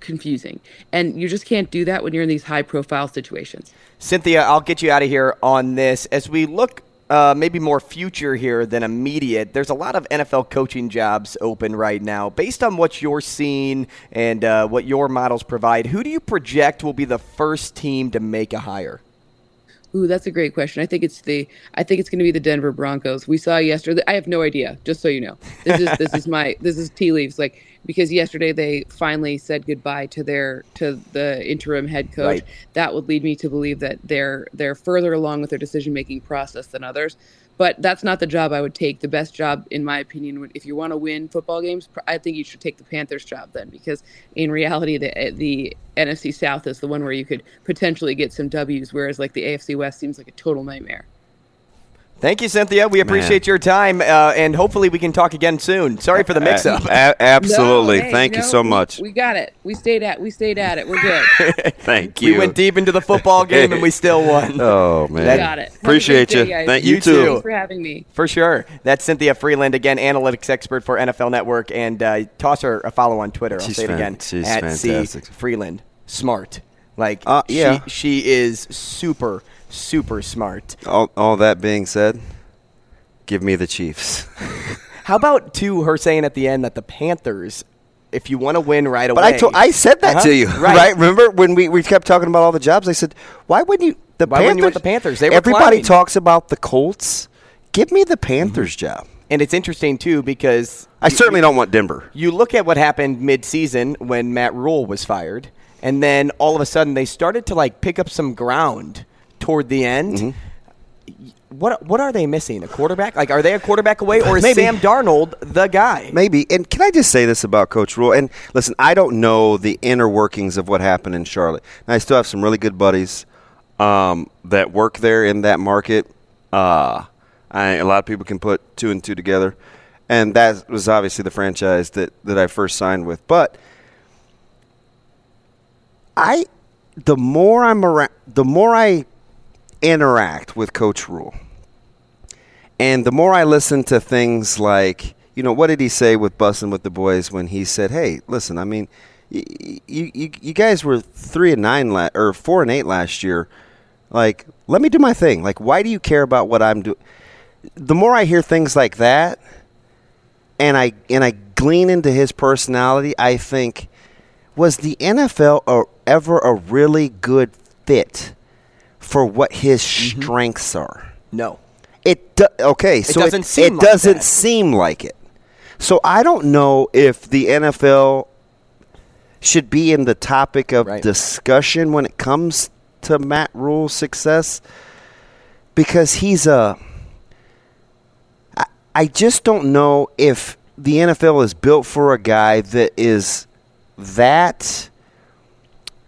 Speaker 15: confusing. And you just can't do that when you're in these high profile situations.
Speaker 8: Cynthia, I'll get you out of here on this. As we look uh, maybe more future here than immediate. There's a lot of NFL coaching jobs open right now. Based on what you're seeing and uh, what your models provide, who do you project will be the first team to make a hire?
Speaker 15: Ooh, that's a great question. I think it's the I think it's going to be the Denver Broncos. We saw yesterday. I have no idea. Just so you know, this is this is my this is tea leaves. Like because yesterday they finally said goodbye to their to the interim head coach.
Speaker 8: Right.
Speaker 15: That would lead me to believe that they're they're further along with their decision making process than others. But that's not the job I would take. The best job, in my opinion, if you want to win football games, I think you should take the Panthers job then, because in reality, the the NFC South is the one where you could potentially get some W's, whereas like the AFC West seems like a total nightmare.
Speaker 8: Thank you, Cynthia. We appreciate your time, uh, and hopefully we can talk again soon. Sorry for the mix-up.
Speaker 9: A- absolutely.
Speaker 15: No, hey,
Speaker 9: Thank you
Speaker 15: know,
Speaker 9: so much.
Speaker 15: We, got it. We stayed at. We stayed at it. We're good.
Speaker 9: Thank you.
Speaker 8: We went deep into the football game and we still won.
Speaker 9: Oh man.
Speaker 15: We got it.
Speaker 9: Appreciate you.
Speaker 15: day.
Speaker 9: Thank you,
Speaker 8: You
Speaker 9: too.
Speaker 8: too.
Speaker 15: Thanks for having me.
Speaker 8: For sure. That's Cynthia Frelund, again, analytics expert for NFL Network. And uh, toss her a follow on Twitter. I'll
Speaker 9: She's
Speaker 8: say it again.
Speaker 9: she's
Speaker 8: at
Speaker 9: fantastic.
Speaker 8: C Frelund. Smart. Like,
Speaker 9: Uh, yeah.
Speaker 8: she, she is super, super smart.
Speaker 9: All, all that being said, give me the Chiefs.
Speaker 8: How about, too, her saying at the end that the Panthers, if you want to win right
Speaker 9: But
Speaker 8: away.
Speaker 9: I told, I said that
Speaker 8: Uh-huh.
Speaker 9: to you, right. Remember when we, we kept talking about all the jobs? I said, why wouldn't you? The
Speaker 8: Why
Speaker 9: Panthers.
Speaker 8: wouldn't you want the Panthers? They were
Speaker 9: Everybody
Speaker 8: climbing.
Speaker 9: talks about the Colts. Give me the Panthers job.
Speaker 8: And it's interesting, too, because.
Speaker 9: I certainly don't want Denver.
Speaker 8: You look at what happened mid-season when Matt Rhule was fired, and then all of a sudden they started to like pick up some ground toward the end.
Speaker 9: Mm-hmm.
Speaker 8: What what are they missing? A quarterback? Like, are they a quarterback away, or is
Speaker 9: Maybe.
Speaker 8: Sam Darnold the guy?
Speaker 9: Maybe. And can I just say this about Coach Rhule? And listen, I don't know the inner workings of what happened in Charlotte. And I still have some really good buddies um, that work there in that market. Uh, I, a lot of people can put two and two together. And that was obviously the franchise that, that I first signed with. But I, the more I'm around, the more I interact with Coach Rhule, and the more I listen to things like, you know, what did he say with Bussin' with the Boys when he said, "Hey, listen, I mean, you you, you guys were three and nine la- or four and eight last year. Like, let me do my thing. Like, why do you care about what I'm doing?" The more I hear things like that, and I and I glean into his personality, I think, was the NFL a, ever a really good fit for what his mm-hmm. strengths are?
Speaker 8: No.
Speaker 9: It do, okay,
Speaker 8: It
Speaker 9: so
Speaker 8: doesn't
Speaker 9: it,
Speaker 8: seem
Speaker 9: it
Speaker 8: like
Speaker 9: doesn't
Speaker 8: that.
Speaker 9: seem like it. So I don't know if the NFL should be in the topic of discussion when it comes to Matt Rhule's success because he's a. I, I just don't know if the NFL is built for a guy that is that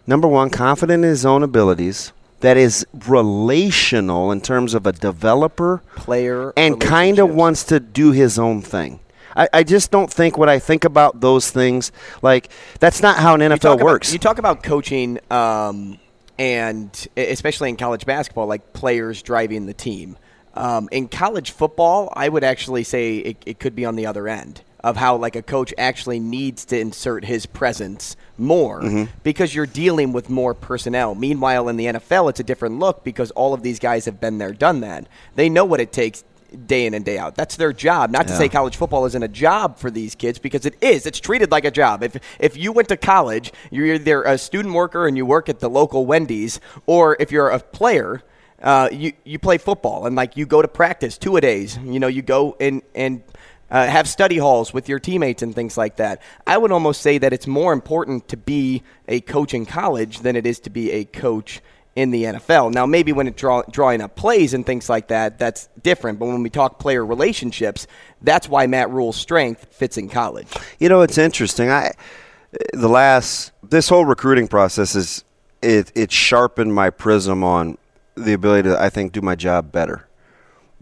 Speaker 9: number one confident in his own abilities that is relational in terms of a developer
Speaker 8: player
Speaker 9: and kind of wants to do his own thing I, I just don't think when I think about those things, like that's not how an
Speaker 8: You
Speaker 9: NFL
Speaker 8: about-
Speaker 9: works.
Speaker 8: you talk about coaching, um, and especially in college basketball, like players driving the team. Um, in college football, I would actually say it, it could be on the other end of how like a coach actually needs to insert his presence more
Speaker 9: Mhm.
Speaker 8: because you're dealing with more personnel. Meanwhile, in the NFL, it's a different look because all of these guys have been there, done that. They know what it takes day in and day out. That's their job. Not to
Speaker 9: Yeah.
Speaker 8: say college football isn't a job for these kids because it is. It's treated like a job. If if you went to college, you're either a student worker and you work at the local Wendy's, or if you're a player, uh, you you play football and like you go to practice two a days. You know, you go and and. Uh, have study halls with your teammates and things like that. I would almost say that it's more important to be a coach in college than it is to be a coach in the NFL. Now, maybe when it draw, drawing up plays and things like that, that's different. But when we talk player relationships, that's why Matt Rhule's strength fits in college.
Speaker 9: You know, it's interesting. I the last this whole recruiting process is it it sharpened my prism on the ability to I think do my job better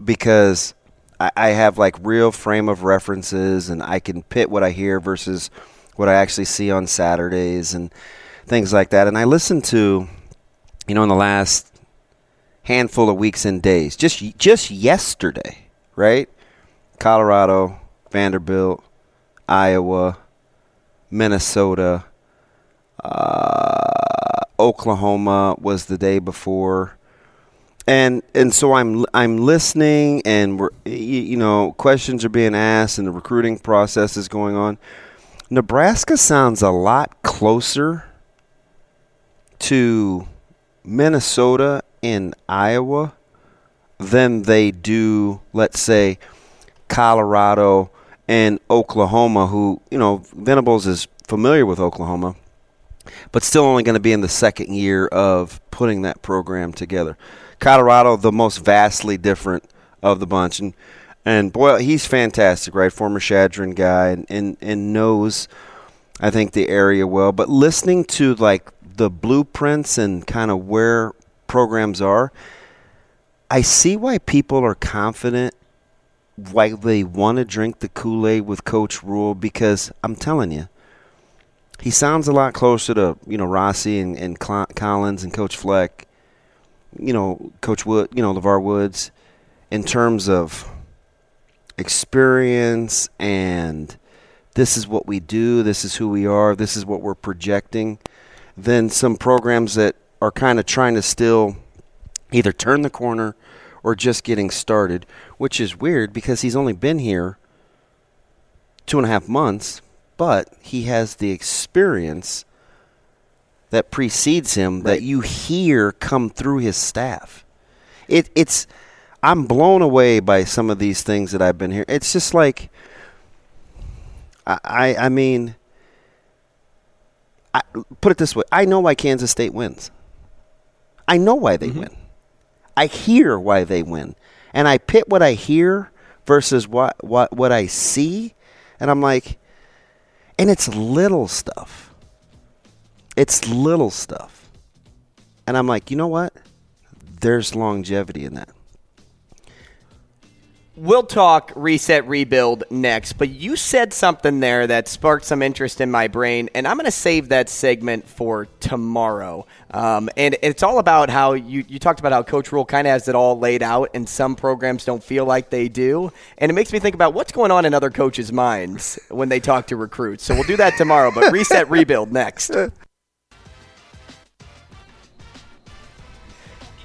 Speaker 9: because I, I have like real frame of references and I can pit what I hear versus what I actually see on Saturdays and things like that. And I listen to, you know, in the last handful of weeks and days, just just yesterday, right? Colorado, Vanderbilt, Iowa, Minnesota, uh, Oklahoma was the day before, and and so I'm I'm listening, and we're you know questions are being asked, and the recruiting process is going on. Nebraska sounds a lot closer to Minnesota and Iowa than they do, let's say, Colorado and Oklahoma, who, you know, Venables is familiar with Oklahoma, but still only going to be in the second year of putting that program together. Colorado, the most vastly different of the bunch. And, and boy, he's fantastic, right? Former Chadron guy and, and, and knows, I think, the area well. But listening to, like, the blueprints and kind of where programs are, I see why people are confident why they want to drink the Kool Aid with Coach Rhule because I'm telling you, he sounds a lot closer to you know Rossi and, and Collins and Coach Fleck, you know Coach Wood, you know LeVar Woods, in terms of experience and this is what we do, this is who we are, this is what we're projecting, then some programs that are kind of trying to still either turn the corner or just getting started, which is weird because he's only been here two and a half months, but he has the experience that precedes him right. that you hear come through his staff. It, it's I'm blown away by some of these things that I've been here. It's just like I I, I mean I, put it this way. I know why Kansas State wins. I know why they mm-hmm. win. I hear why they win, and I pit what I hear versus what what what I see, and I'm like, and it's little stuff. It's little stuff, and I'm like, you know what? There's longevity in that.
Speaker 8: We'll talk reset rebuild next, but you said something there that sparked some interest in my brain, and I'm going to save that segment for tomorrow. Um, and it's all about how you, you talked about how Coach Rhule kind of has it all laid out, and some programs don't feel like they do. And it makes me think about what's going on in other coaches' minds when they talk to recruits. So we'll do that tomorrow, but reset rebuild next.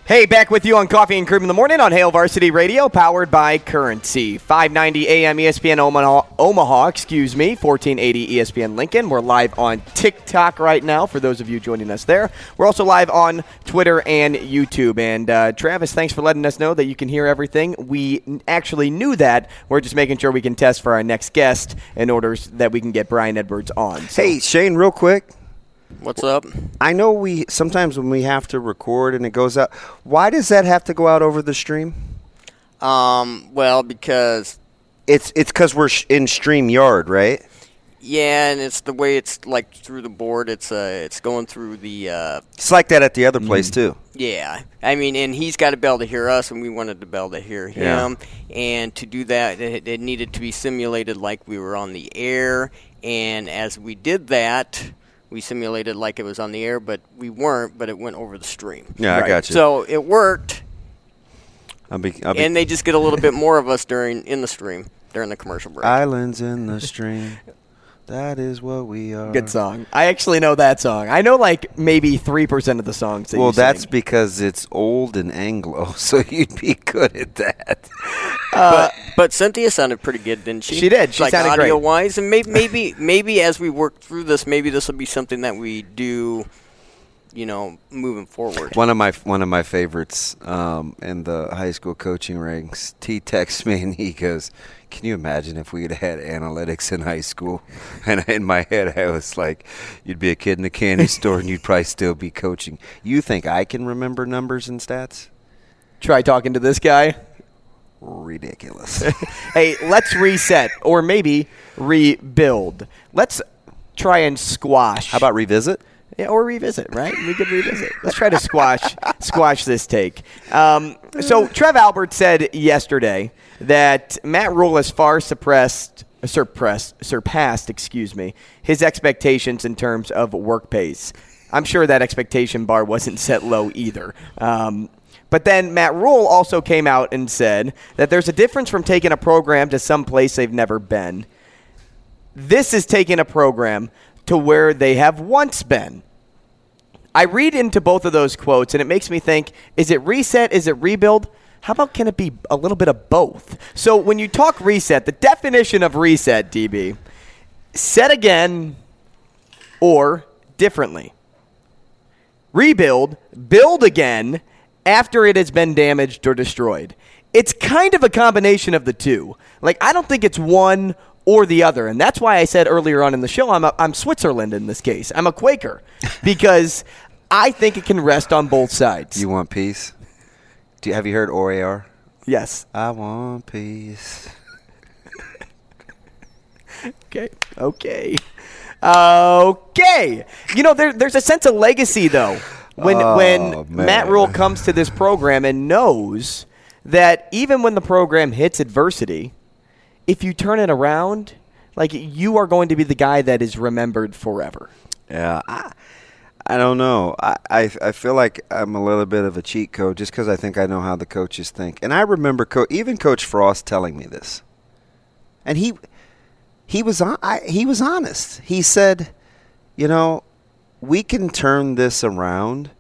Speaker 8: Hey, back with you on Coffee and Cream in the Morning on Hail Varsity Radio, powered by Currency. 590 AM ESPN Omaha, Omaha, excuse me, 1480 ESPN Lincoln. We're live on TikTok right now for those of you joining us there. We're also live on Twitter and YouTube. And uh, Travis, thanks for letting us know that you can hear everything. We actually knew that. We're just making sure we can test for our next guest in order that we can get Brian Edwards on.
Speaker 9: So. Hey, Shane, real quick.
Speaker 10: What's up?
Speaker 9: I know we sometimes when we have to record and it goes out. Why does that have to go out over the stream?
Speaker 10: Um, well, because
Speaker 9: it's it's because we're in StreamYard, right?
Speaker 10: Yeah, and it's the way it's like through the board. It's uh, it's going through the. Uh,
Speaker 9: it's like that at the other place mm. too.
Speaker 10: Yeah, I mean, and he's got to be able to hear us, and we wanted to be able to hear him. Yeah. And to do that, it, it needed to be simulated like we were on the air. And as we did that, we simulated like it was on the air, but we weren't. But it went over the stream.
Speaker 9: Yeah, right? I got you.
Speaker 10: So it worked.
Speaker 9: I'll be, I'll be
Speaker 10: and they just get a little bit more of us during in the stream during the commercial break.
Speaker 9: Islands in the stream. That is what we are.
Speaker 8: Good song. I actually know that song. I know like maybe three percent of the songs. That
Speaker 9: well, that's
Speaker 8: sing.
Speaker 9: because it's old and Anglo, so you'd be good at that.
Speaker 10: Uh, but, but Cynthia sounded pretty good, didn't she?
Speaker 8: She did. She
Speaker 10: like
Speaker 8: sounded
Speaker 10: audio
Speaker 8: great.
Speaker 10: wise, and maybe maybe maybe as we work through this, maybe this will be something that we do you know, moving forward.
Speaker 9: One of my one of my favorites um, in the high school coaching ranks. T texts me and he goes, "Can you imagine if we had had analytics in high school?" And in my head, I was like, "You'd be a kid in a candy store and you'd probably still be coaching." You think I can remember numbers and stats?
Speaker 8: Try talking to this guy.
Speaker 9: Ridiculous.
Speaker 8: hey, let's reset or maybe rebuild. Let's try and squash.
Speaker 9: How about revisit?
Speaker 8: Yeah, or revisit, right? We could revisit. Let's try to squash squash this take. Um, so Trev Albert said yesterday that Matt Rhule has far suppressed, suppressed, surpassed, excuse me, his expectations in terms of work pace. I'm sure that expectation bar wasn't set low either. Um, but then Matt Rhule also came out and said that there's a difference from taking a program to some place they've never been. This is taking a program to where they have once been. I read into both of those quotes and it makes me think is it reset? Is it rebuild? How about can it be a little bit of both? So when you talk reset, the definition of reset, DB, set again or differently. Rebuild, build again after it has been damaged or destroyed. It's kind of a combination of the two. Like, I don't think it's one or the other. And that's why I said earlier on in the show, I'm, a, I'm Switzerland in this case. I'm a Quaker because I think it can rest on both sides.
Speaker 9: You want peace? Do you, have you heard OAR?
Speaker 8: Yes.
Speaker 9: I want peace.
Speaker 8: okay. Okay. Okay. You know, there, there's a sense of legacy, though, when,
Speaker 9: Oh,
Speaker 8: when
Speaker 9: man.
Speaker 8: Matt Rhule comes to this program and knows that even when the program hits adversity, if you turn it around, like you are going to be the guy that is remembered forever.
Speaker 9: Yeah, I, I don't know. I, I I feel like I'm a little bit of a cheat code just because I think I know how the coaches think. And I remember co- even Coach Frost telling me this, and he he was on, I, he was honest. He said, you know, we can turn this around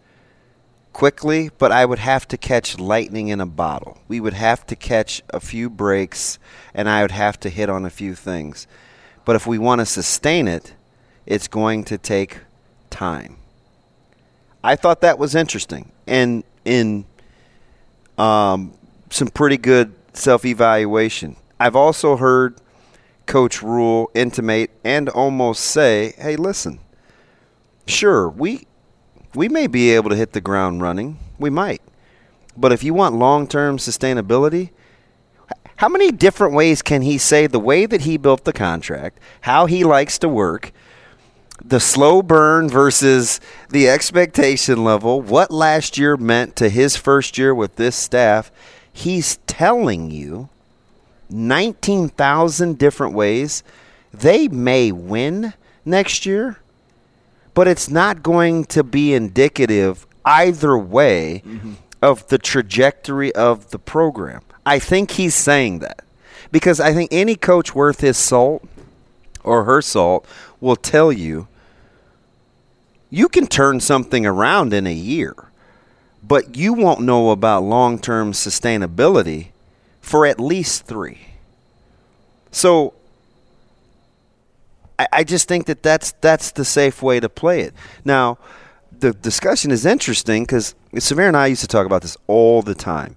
Speaker 9: quickly, but I would have to catch lightning in a bottle. We would have to catch a few breaks, and I would have to hit on a few things. But if we want to sustain it, it's going to take time. I thought that was interesting, and in um, some pretty good self-evaluation. I've also heard Coach Rhule intimate and almost say, "Hey, listen, sure we we may be able to hit the ground running. We might, but if you want long-term sustainability." How many different ways can he say the way that he built the contract, how he likes to work, the slow burn versus the expectation level, what last year meant to his first year with this staff? He's telling you 19,000 different ways they may win next year, but it's not going to be indicative either way mm-hmm. of the trajectory of the program. I think he's saying that because I think any coach worth his salt or her salt will tell you you can turn something around in a year, but you won't know about long term sustainability for at least three. So I, I just think that that's, that's the safe way to play it. Now, the discussion is interesting because Severe and I used to talk about this all the time.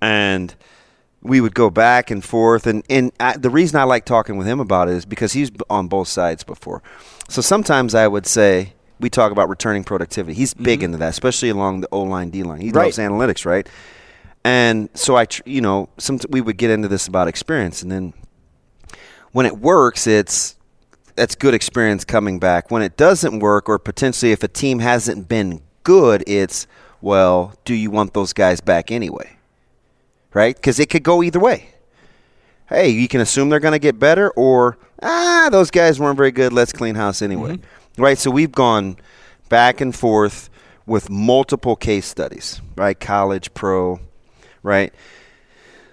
Speaker 9: And we would go back and forth. And, and I, the reason I like talking with him about it is because he's on both sides before. So sometimes I would say, we talk about returning productivity. He's big mm-hmm. into that, especially along the O line, D line. He
Speaker 8: Right.
Speaker 9: loves analytics, right? And so I, tr- you know, some we would get into this about experience, and then when it works, it's that's good experience coming back. When it doesn't work, or potentially if a team hasn't been good, it's well, do you want those guys back anyway? Right? Because it could go either way. Hey, you can assume they're going to get better, or ah, those guys weren't very good. Let's clean house anyway. Right? So we've gone back and forth with multiple case studies, right? College, pro, right?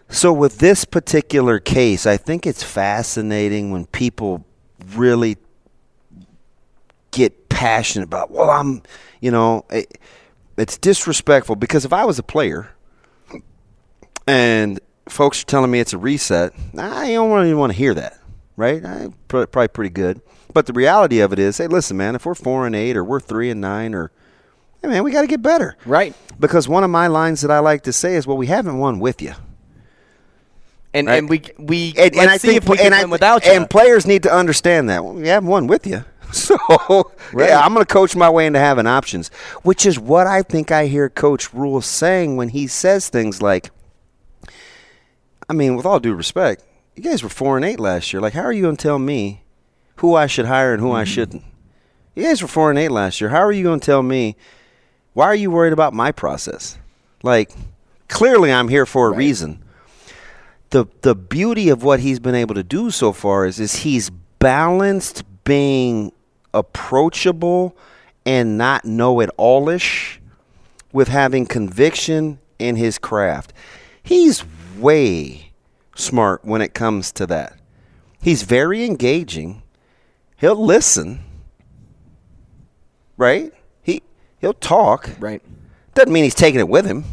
Speaker 9: So with this particular case, I think it's fascinating when people really get passionate about, well, I'm, you know, it, it's disrespectful because if I was a player and folks are telling me it's a reset, I don't really want to hear that, right? I pr- probably pretty good. But the reality of it is, hey, listen, man, if we're four and eight or we're three and nine or Hey, man, we got to get better.
Speaker 8: Right.
Speaker 9: Because one of my lines that I like to say is, well, we haven't won with you.
Speaker 8: And
Speaker 9: Right.
Speaker 8: and we we
Speaker 9: And,
Speaker 8: let's
Speaker 9: and I think
Speaker 8: if we
Speaker 9: and I-
Speaker 8: without you.
Speaker 9: And players need to understand that. We have one with you. So,
Speaker 8: Right.
Speaker 9: yeah, I'm going to coach my way into having options, which is what I think I hear Coach Rhule saying when he says things like, I mean, with all due respect, you guys were 4 and 8 last year. Like, how are you going to tell me who I should hire and who I mm-hmm. shouldn't? You guys were 4 and 8 last year. How are you going to tell me why are you worried about my process? Like, clearly I'm here for a reason the the beauty of what he's been able to do so far is is he's balanced being approachable and not know it allish with having conviction in his craft. He's way smart when it comes to that. He's very engaging. He'll listen. Right? He he'll talk.
Speaker 8: Right.
Speaker 9: Doesn't mean he's taking it with him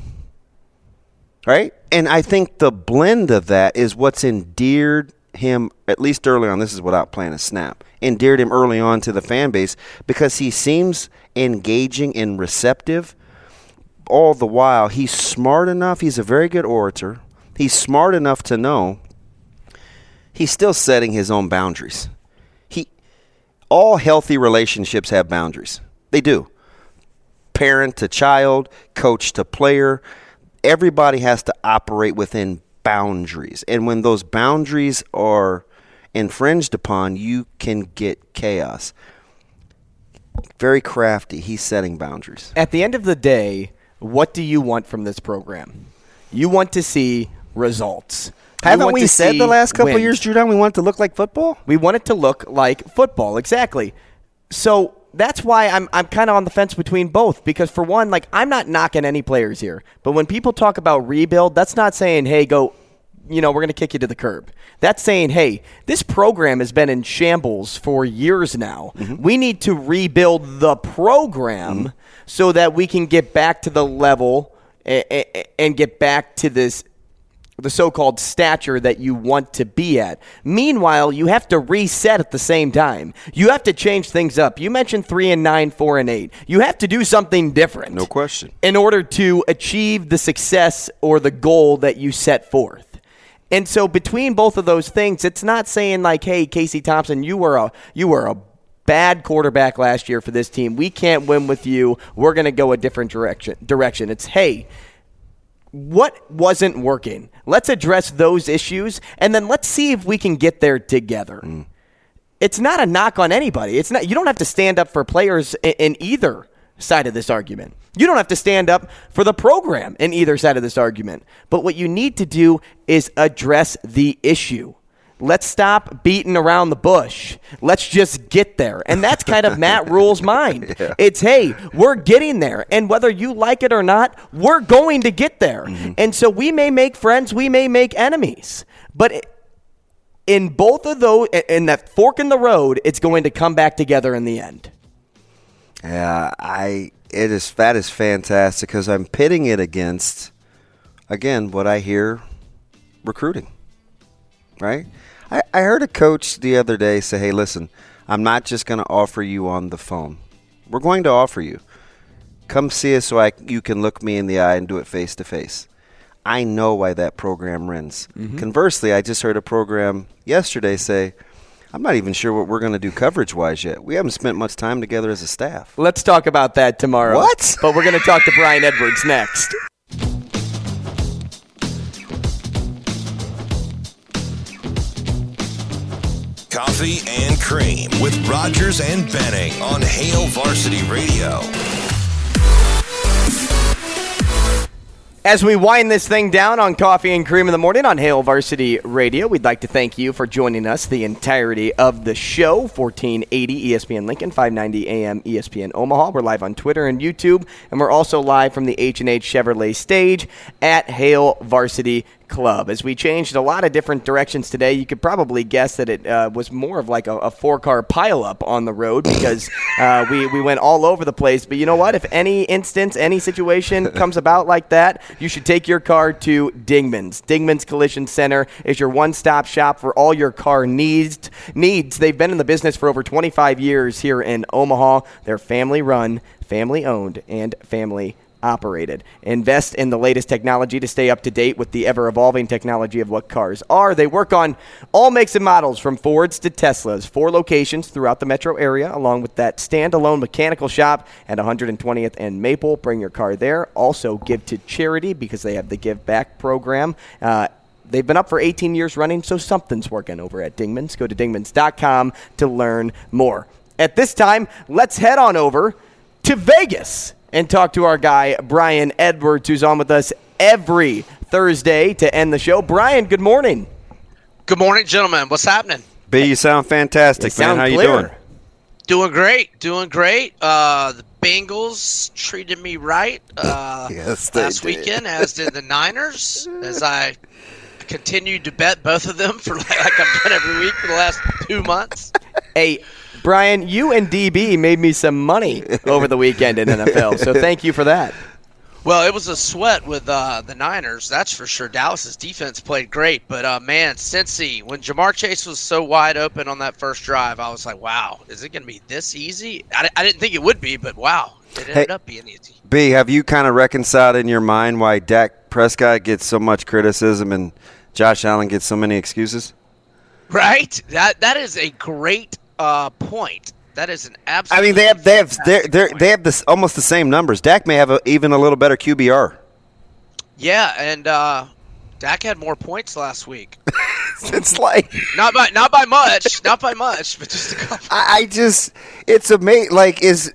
Speaker 9: right? And I think the blend of that is what's endeared him, at least early on. This is without playing a snap. Endeared him early on to the fan base because he seems engaging and receptive. All the while, he's smart enough. He's a very good orator. He's smart enough to know he's still setting his own boundaries. He, all healthy relationships have boundaries. They do. Parent to child, coach to player everybody has to operate within boundaries. And when those boundaries are infringed upon, you can get chaos. Very crafty. He's setting boundaries.
Speaker 8: At the end of the day, what do you want from this program? You want to see results.
Speaker 9: Haven't we said the last couple of
Speaker 8: wins.
Speaker 9: years, Drew Down, we want it to look like football?
Speaker 8: We want it to look like football, exactly. So that's why I'm I'm kind of on the fence between both because for one, like I'm not knocking any players here, but when people talk about rebuild, that's not saying hey go, you know we're going to kick you to the curb. That's saying hey this program has been in shambles for years now. Mm-hmm. We need to rebuild the program mm-hmm. so that we can get back to the level a- a- a- and get back to this the so-called stature that you want to be at. Meanwhile, you have to reset at the same time. You have to change things up. You mentioned 3 and 9, 4 and 8. You have to do something different.
Speaker 9: No question.
Speaker 8: In order to achieve the success or the goal that you set forth. And so between both of those things, it's not saying like, "Hey, Casey Thompson, you were a you were a bad quarterback last year for this team. We can't win with you. We're going to go a different direction." Direction. It's, "Hey, what wasn't working? Let's address those issues and then let's see if we can get there together. Mm. It's not a knock on anybody. It's not you don't have to stand up for players in, in either side of this argument. You don't have to stand up for the program in either side of this argument. But what you need to do is address the issue. Let's stop beating around the bush. Let's just get there. And that's kind of Matt Rhule's mind. It's, hey, we're getting there. And whether you like it or not, we're going to get there. Mm-hmm. And so we may make friends, we may make enemies. But in both of those, in that fork in the road, it's going to come back together in the end.
Speaker 9: Yeah, I it is that is fantastic because I'm pitting it against again what I hear recruiting. Right? I, I heard a coach the other day say, Hey, listen, I'm not just gonna offer you on the phone. We're going to offer you. Come see us so I, you can look me in the eye and do it face to face. I know why that program runs. Mm-hmm. Conversely, I just heard a program yesterday say, I'm not even sure what we're going to do coverage wise yet. We haven't spent much time together as a staff.
Speaker 8: Let's talk about that tomorrow.
Speaker 9: What?
Speaker 8: But we're going to talk to Brian Edwards next.
Speaker 1: Coffee and Cream with Rogers and Benning on Hail Varsity Radio.
Speaker 8: As we wind this thing down on Coffee and Cream in the Morning on Hail Varsity Radio, we'd like to thank you for joining us the entirety of the show. 1480 ESPN Lincoln, 590 AM ESPN Omaha. We're live on Twitter and YouTube, and we're also live from the H&H Chevrolet stage at Hail Varsity Club. As we changed a lot of different directions today, you could probably guess that it uh, was more of like a, a four car pileup on the road because uh, we, we went all over the place. But you know what? If any instance, any situation comes about like that, you should take your car to Dingman's. Dingman's Collision Center is your one stop shop for all your car needs. needs. They've been in the business for over 25 years here in Omaha. They're family run, family owned, and family operated. Invest in the latest technology to stay up to date with the ever evolving technology of what cars are. They work on all makes and models from Fords to Teslas. Four locations throughout the metro area, along with that standalone mechanical shop at 120th and Maple. Bring your car there. Also, give to charity because they have the Give Back program. Uh, They've been up for 18 years running, so something's working over at Dingman's. Go to dingmans.com to learn more. At this time, let's head on over to Vegas and talk to our guy, Brian Edwards, who's on with us every Thursday to end the show. Brian, good morning.
Speaker 16: Good morning, gentlemen. What's happening?
Speaker 9: B, you sound fantastic,
Speaker 8: You sound
Speaker 9: man. How
Speaker 8: clear.
Speaker 9: you doing?
Speaker 16: Doing great. Doing great. Uh, the Bengals treated me right uh,
Speaker 9: Yes, they
Speaker 16: last
Speaker 9: did.
Speaker 16: weekend, as did the Niners, as I continued to bet both of them for like, like I've done every week for the last two months.
Speaker 8: Hey, Brian, you and DB made me some money over the weekend in NFL, so thank you for that.
Speaker 16: Well, it was a sweat with uh, the Niners, that's for sure. Dallas's defense played great, but uh, man, Cincy, when Ja'Marr Chase was so wide open on that first drive, I was like, wow, is it going to be this easy? I, I didn't think it would be, but wow, it ended
Speaker 9: Hey.
Speaker 16: up being easy.
Speaker 9: B, have you kind of reconciled in your mind why Dak Prescott gets so much criticism and Josh Allen gets so many excuses?
Speaker 16: Right? That that is a great uh, point. That is an absolute.
Speaker 9: I mean, they have they have they're, they're, they have this almost the same numbers. Dak may have a, even a little better QBR.
Speaker 16: Yeah, and uh, Dak had more points last week.
Speaker 9: it's like
Speaker 16: not by not by much, not by much, but just a couple.
Speaker 9: I, I just it's amazing. Like is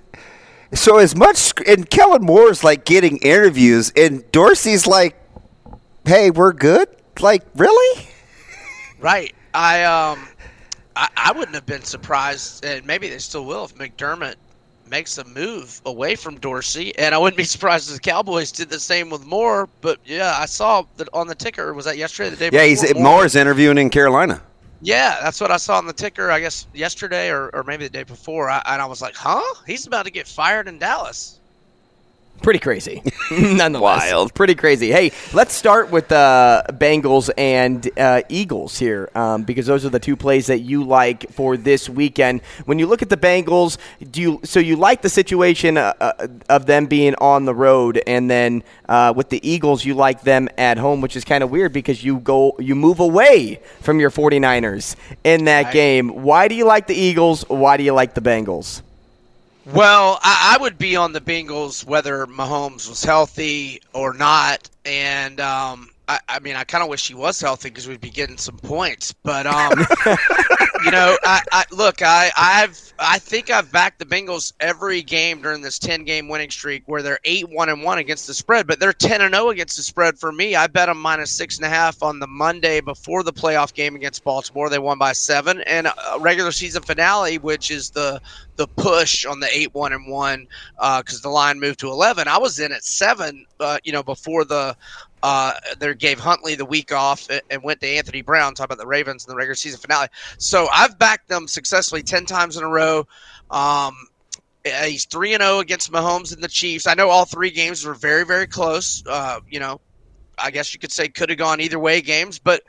Speaker 9: so as much and Kellen Moore's like getting interviews and Dorsey's like, "Hey, we're good." Like really?
Speaker 16: Right. I um, I, I wouldn't have been surprised, and maybe they still will if McDermott makes a move away from Dorsey, and I wouldn't be surprised if the Cowboys did the same with Moore. But yeah, I saw that on the ticker. Was that yesterday? The day
Speaker 9: Yeah,
Speaker 16: before?
Speaker 9: he's
Speaker 16: Moore-
Speaker 9: Moore's interviewing in Carolina.
Speaker 16: Yeah, that's what I saw on the ticker. I guess yesterday or, or maybe the day before, I, and I was like, "Huh? He's about to get fired in Dallas."
Speaker 8: Pretty crazy, nonetheless. Wild, pretty crazy. Hey, let's start with uh, Bengals and uh, Eagles here, um, because those are the two plays that you like for this weekend. When you look at the Bengals, do you so you like the situation uh, uh, of them being on the road, and then uh, with the Eagles, you like them at home, which is kind of weird because you go you move away from your 49ers in that game. Why do you like the Eagles? Why do you like the Bengals?
Speaker 16: Well, I, I would be on the Bengals whether Mahomes was healthy or not, and um, I, I mean, I kind of wish he was healthy because we'd be getting some points. But um, you know, I, I look, I, I've, I think I've backed the Bengals every game during this ten-game winning streak, where they're eight one and one against the spread, but they're ten and zero against the spread for me. I bet them minus six and a half on the Monday before the playoff game against Baltimore. They won by seven, and a regular season finale, which is the the push on the eight one and one because the line moved to eleven. I was in at seven, uh, you know, before the uh, they gave Huntley the week off and- went to Anthony Brown. Talk about the Ravens in the regular season finale. So I've backed them successfully ten times in a row. Um, he's three and zero against Mahomes and the Chiefs. I know all three games were very very close. Uh, you know, I guess you could say could have gone either way games, but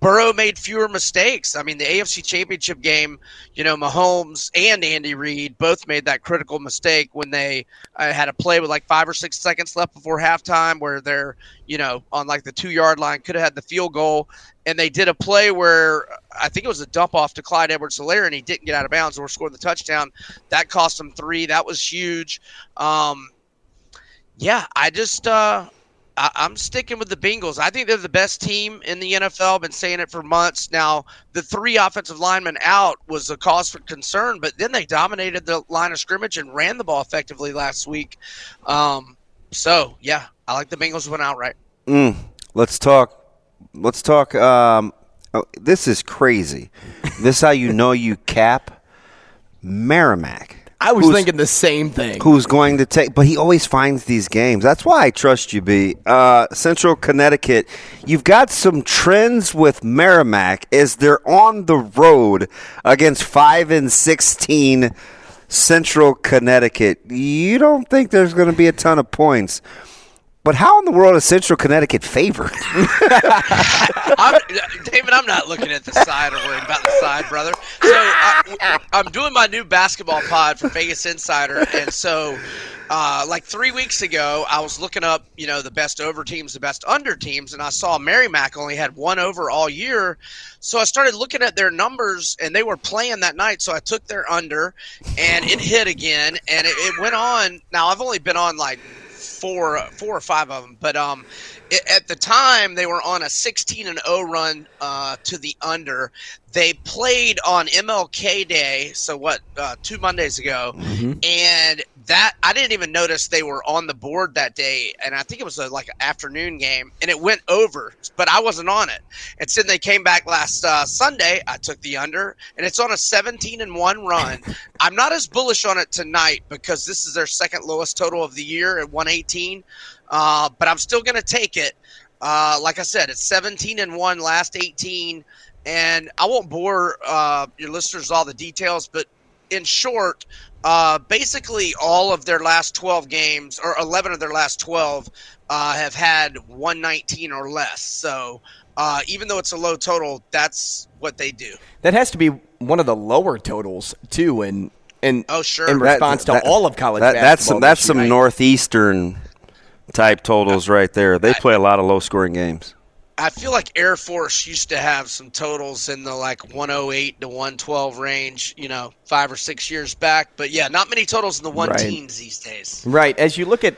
Speaker 16: Burrow made fewer mistakes. I mean, the AFC Championship game, you know, Mahomes and Andy Reid both made that critical mistake when they uh, had a play with like five or six seconds left before halftime where they're, you know, on like the two yard line, could have had the field goal. And they did a play where I think it was a dump off to Clyde Edwards Helaire and he didn't get out of bounds or scored the touchdown. That cost them three. That was huge. Um, yeah, I just uh, I, I'm sticking with the Bengals. I think they're the best team in the NFL. I've been saying it for months now. The three offensive linemen out was a cause for concern, but then they dominated the line of scrimmage and ran the ball effectively last week. Um, so yeah, I like the Bengals went outright.
Speaker 9: Mm, let's talk. Let's talk. Um, oh, this is crazy. this is how you know you cap Merrimack.
Speaker 8: I was thinking the same thing.
Speaker 9: Who's going to take? But he always finds these games. That's why I trust you, B. Uh, Central Connecticut. You've got some trends with Merrimack as they're on the road against five and sixteen Central Connecticut. You don't think there's going to be a ton of points. But how in the world is Central Connecticut favored?
Speaker 16: I'm, David, I'm not looking at the side or worrying about the side, brother. So I, I'm doing my new basketball pod for Vegas Insider, and so uh, like three weeks ago, I was looking up, you know, the best over teams, the best under teams, and I saw Merrimack only had one over all year. So I started looking at their numbers, and they were playing that night. So I took their under, and it hit again, and it, it went on. Now I've only been on like four four or five of them. But um it, at the time they were on a 16 and 0 run uh, to the under. They played on mlk day so what uh, two mondays ago. And that i didn't even notice they were on the board that day and i think it was a, like an afternoon game and it went over but i wasn't on it. And so they came back last uh, sunday i took the under and it's on a 17 and 1 run. I'm not as bullish on it tonight because this is their second lowest total of the year at 118 uh, but i'm still going to take it. Uh, like i said it's 17 and 1 last 18 and i won't bore uh, your listeners with all the details but in short uh, basically all of their last 12 games or 11 of their last 12 uh, have had 119 or less so uh, even though it's a low total that's what they do
Speaker 8: That has to be one of the lower totals too, in in
Speaker 16: oh sure
Speaker 8: in response to all of college
Speaker 9: that, that's some that's some
Speaker 8: year.
Speaker 9: northeastern type totals right there. They play a lot of low scoring games.
Speaker 16: I feel like Air Force used to have some totals in the like 108 to 112 range, you know, five or six years back. But yeah, not many totals in the one
Speaker 8: Right.
Speaker 16: teens these days.
Speaker 8: Right. As you look at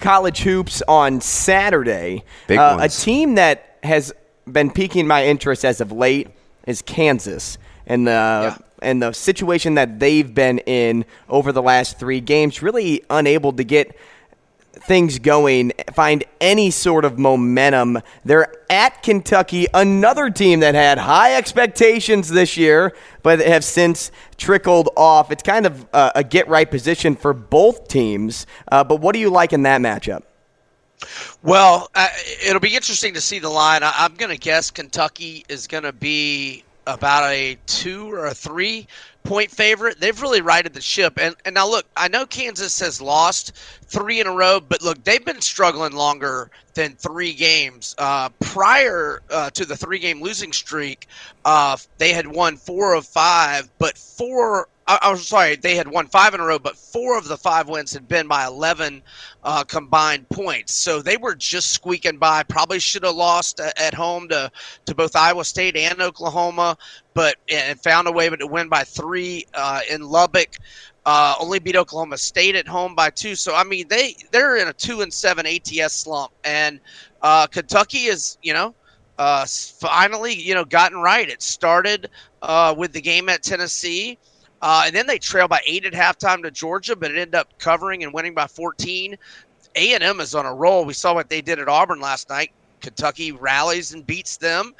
Speaker 8: college hoops on Saturday,
Speaker 9: Big
Speaker 8: uh, a team that has been piquing my interest as of late is Kansas. And the and the situation that they've been in over the last three games, really unable to get things going, find any sort of momentum. They're at Kentucky, another team that had high expectations this year, but have since trickled off. It's kind of uh, a get right position for both teams. Uh, but what do you like in that matchup?
Speaker 16: Well, it'll be interesting to see the line. I, I'm going to guess Kentucky is going to be about a two or a three point favorite. They've really righted the ship. And, and now, look, I know Kansas has lost three in a row, but look, they've been struggling longer than three games. Uh, prior uh, to the three game losing streak, uh, they had won four of five, but four. I, I was sorry, they had won five in a row, but four of the five wins had been by 11 uh, combined points. So they were just squeaking by. Probably should have lost at home to, to both Iowa State and Oklahoma, but and found a way to win by three uh, in Lubbock. Uh, only beat Oklahoma State at home by two. So I mean they they're in a two and seven ATS slump, and uh, Kentucky is you know uh, finally you know gotten right. It started uh, with the game at Tennessee. Uh, and then they trailed by eight at halftime to Georgia, but it ended up covering and winning by 14. A&M is on a roll. We saw what they did at Auburn last night. Kentucky rallies and beats them,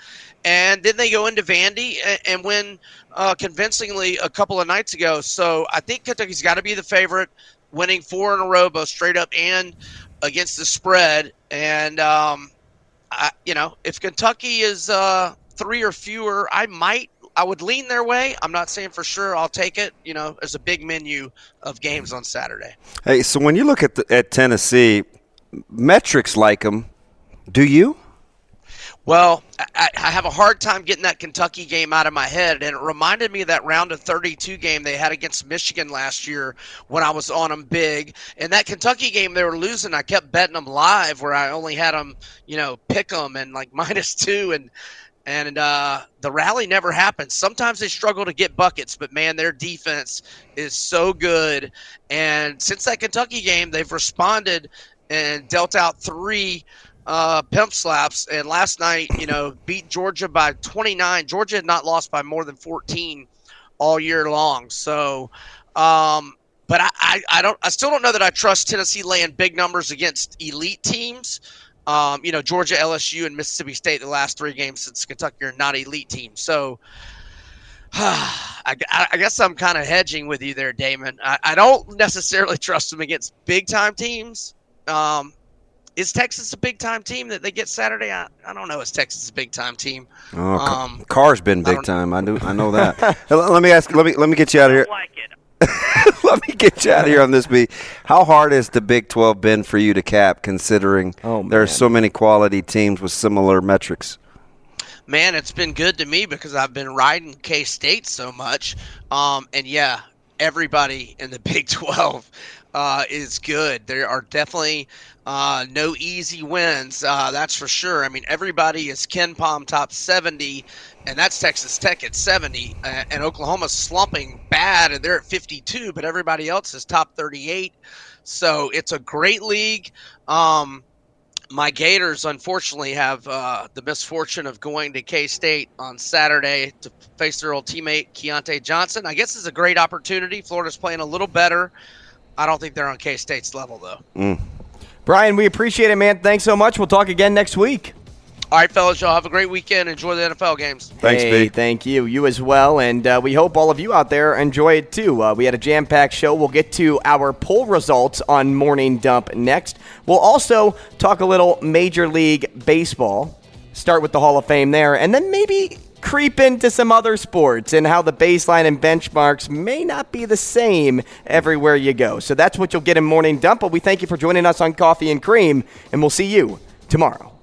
Speaker 16: and then they go into Vandy and, and win uh, convincingly a couple of nights ago. So I think Kentucky's got to be the favorite, winning four in a row, both straight up and against the spread. And um, I, you know, if Kentucky is uh, three or fewer, I might. I would lean their way. I'm not saying for sure I'll take it. You know, there's a big menu of games on Saturday.
Speaker 9: Hey, so when you look at the, at Tennessee, metrics like them, do you?
Speaker 16: Well, I, I have a hard time getting that Kentucky game out of my head, and it reminded me of that round of 32 game they had against Michigan last year when I was on them big. And that Kentucky game they were losing, I kept betting them live where I only had them, you know, pick them and like minus two, and and uh, the rally never happens. Sometimes they struggle to get buckets, but man, their defense is so good. And since that Kentucky game, they've responded and dealt out three uh, pimp slaps. And last night, you know, beat Georgia by 29. Georgia had not lost by more than 14 all year long. So, um, but I, I, I don't, I still don't know that I trust Tennessee laying big numbers against elite teams. Um, you know, Georgia, LSU, and Mississippi State, the last three games since Kentucky are not elite teams. So I, I guess I'm kind of hedging with you there, Damon. I, I don't necessarily trust them against big time teams. Um, is Texas a big time team that they get Saturday? I, I don't know. Is Texas a big time team?
Speaker 9: Oh,
Speaker 16: Um,
Speaker 9: Carr's been big time. I do. I know that. let let me ask. Let me let me get you out of here. let me get you out of here on this. B. How hard has the Big Twelve been for you to cap, considering there are so many quality teams with similar metrics?
Speaker 16: man, it's been good to me because I've been riding K State so much. Um, and yeah, everybody in the Big 12 uh, is good. There are definitely uh, no easy wins, uh, that's for sure. I mean, everybody is KenPom top 70, and that's Texas Tech at 70, uh, and Oklahoma's slumping bad, and they're at 52, but everybody else is top 38. So it's a great league. Um, my Gators, unfortunately, have uh, the misfortune of going to K State on Saturday to face their old teammate Keyontae Johnson. I guess it's a great opportunity. Florida's playing a little better. I don't think they're on K State's level, though.
Speaker 8: Brian, we appreciate it, man. Thanks so much. We'll talk again next week.
Speaker 16: All right, fellas, y'all have a great weekend. Enjoy the NFL games.
Speaker 8: Thanks, hey, B. Thank you. You as well. And uh, we hope all of you out there enjoy it too. Uh, we had a jam packed show. We'll get to our poll results on Morning Dump next. We'll also talk a little Major League Baseball, start with the Hall of Fame there, and then maybe creep into some other sports and how the baseline and benchmarks may not be the same everywhere you go. So that's what you'll get in Morning Dump. But we thank you for joining us on Coffee and Cream, and we'll see you tomorrow.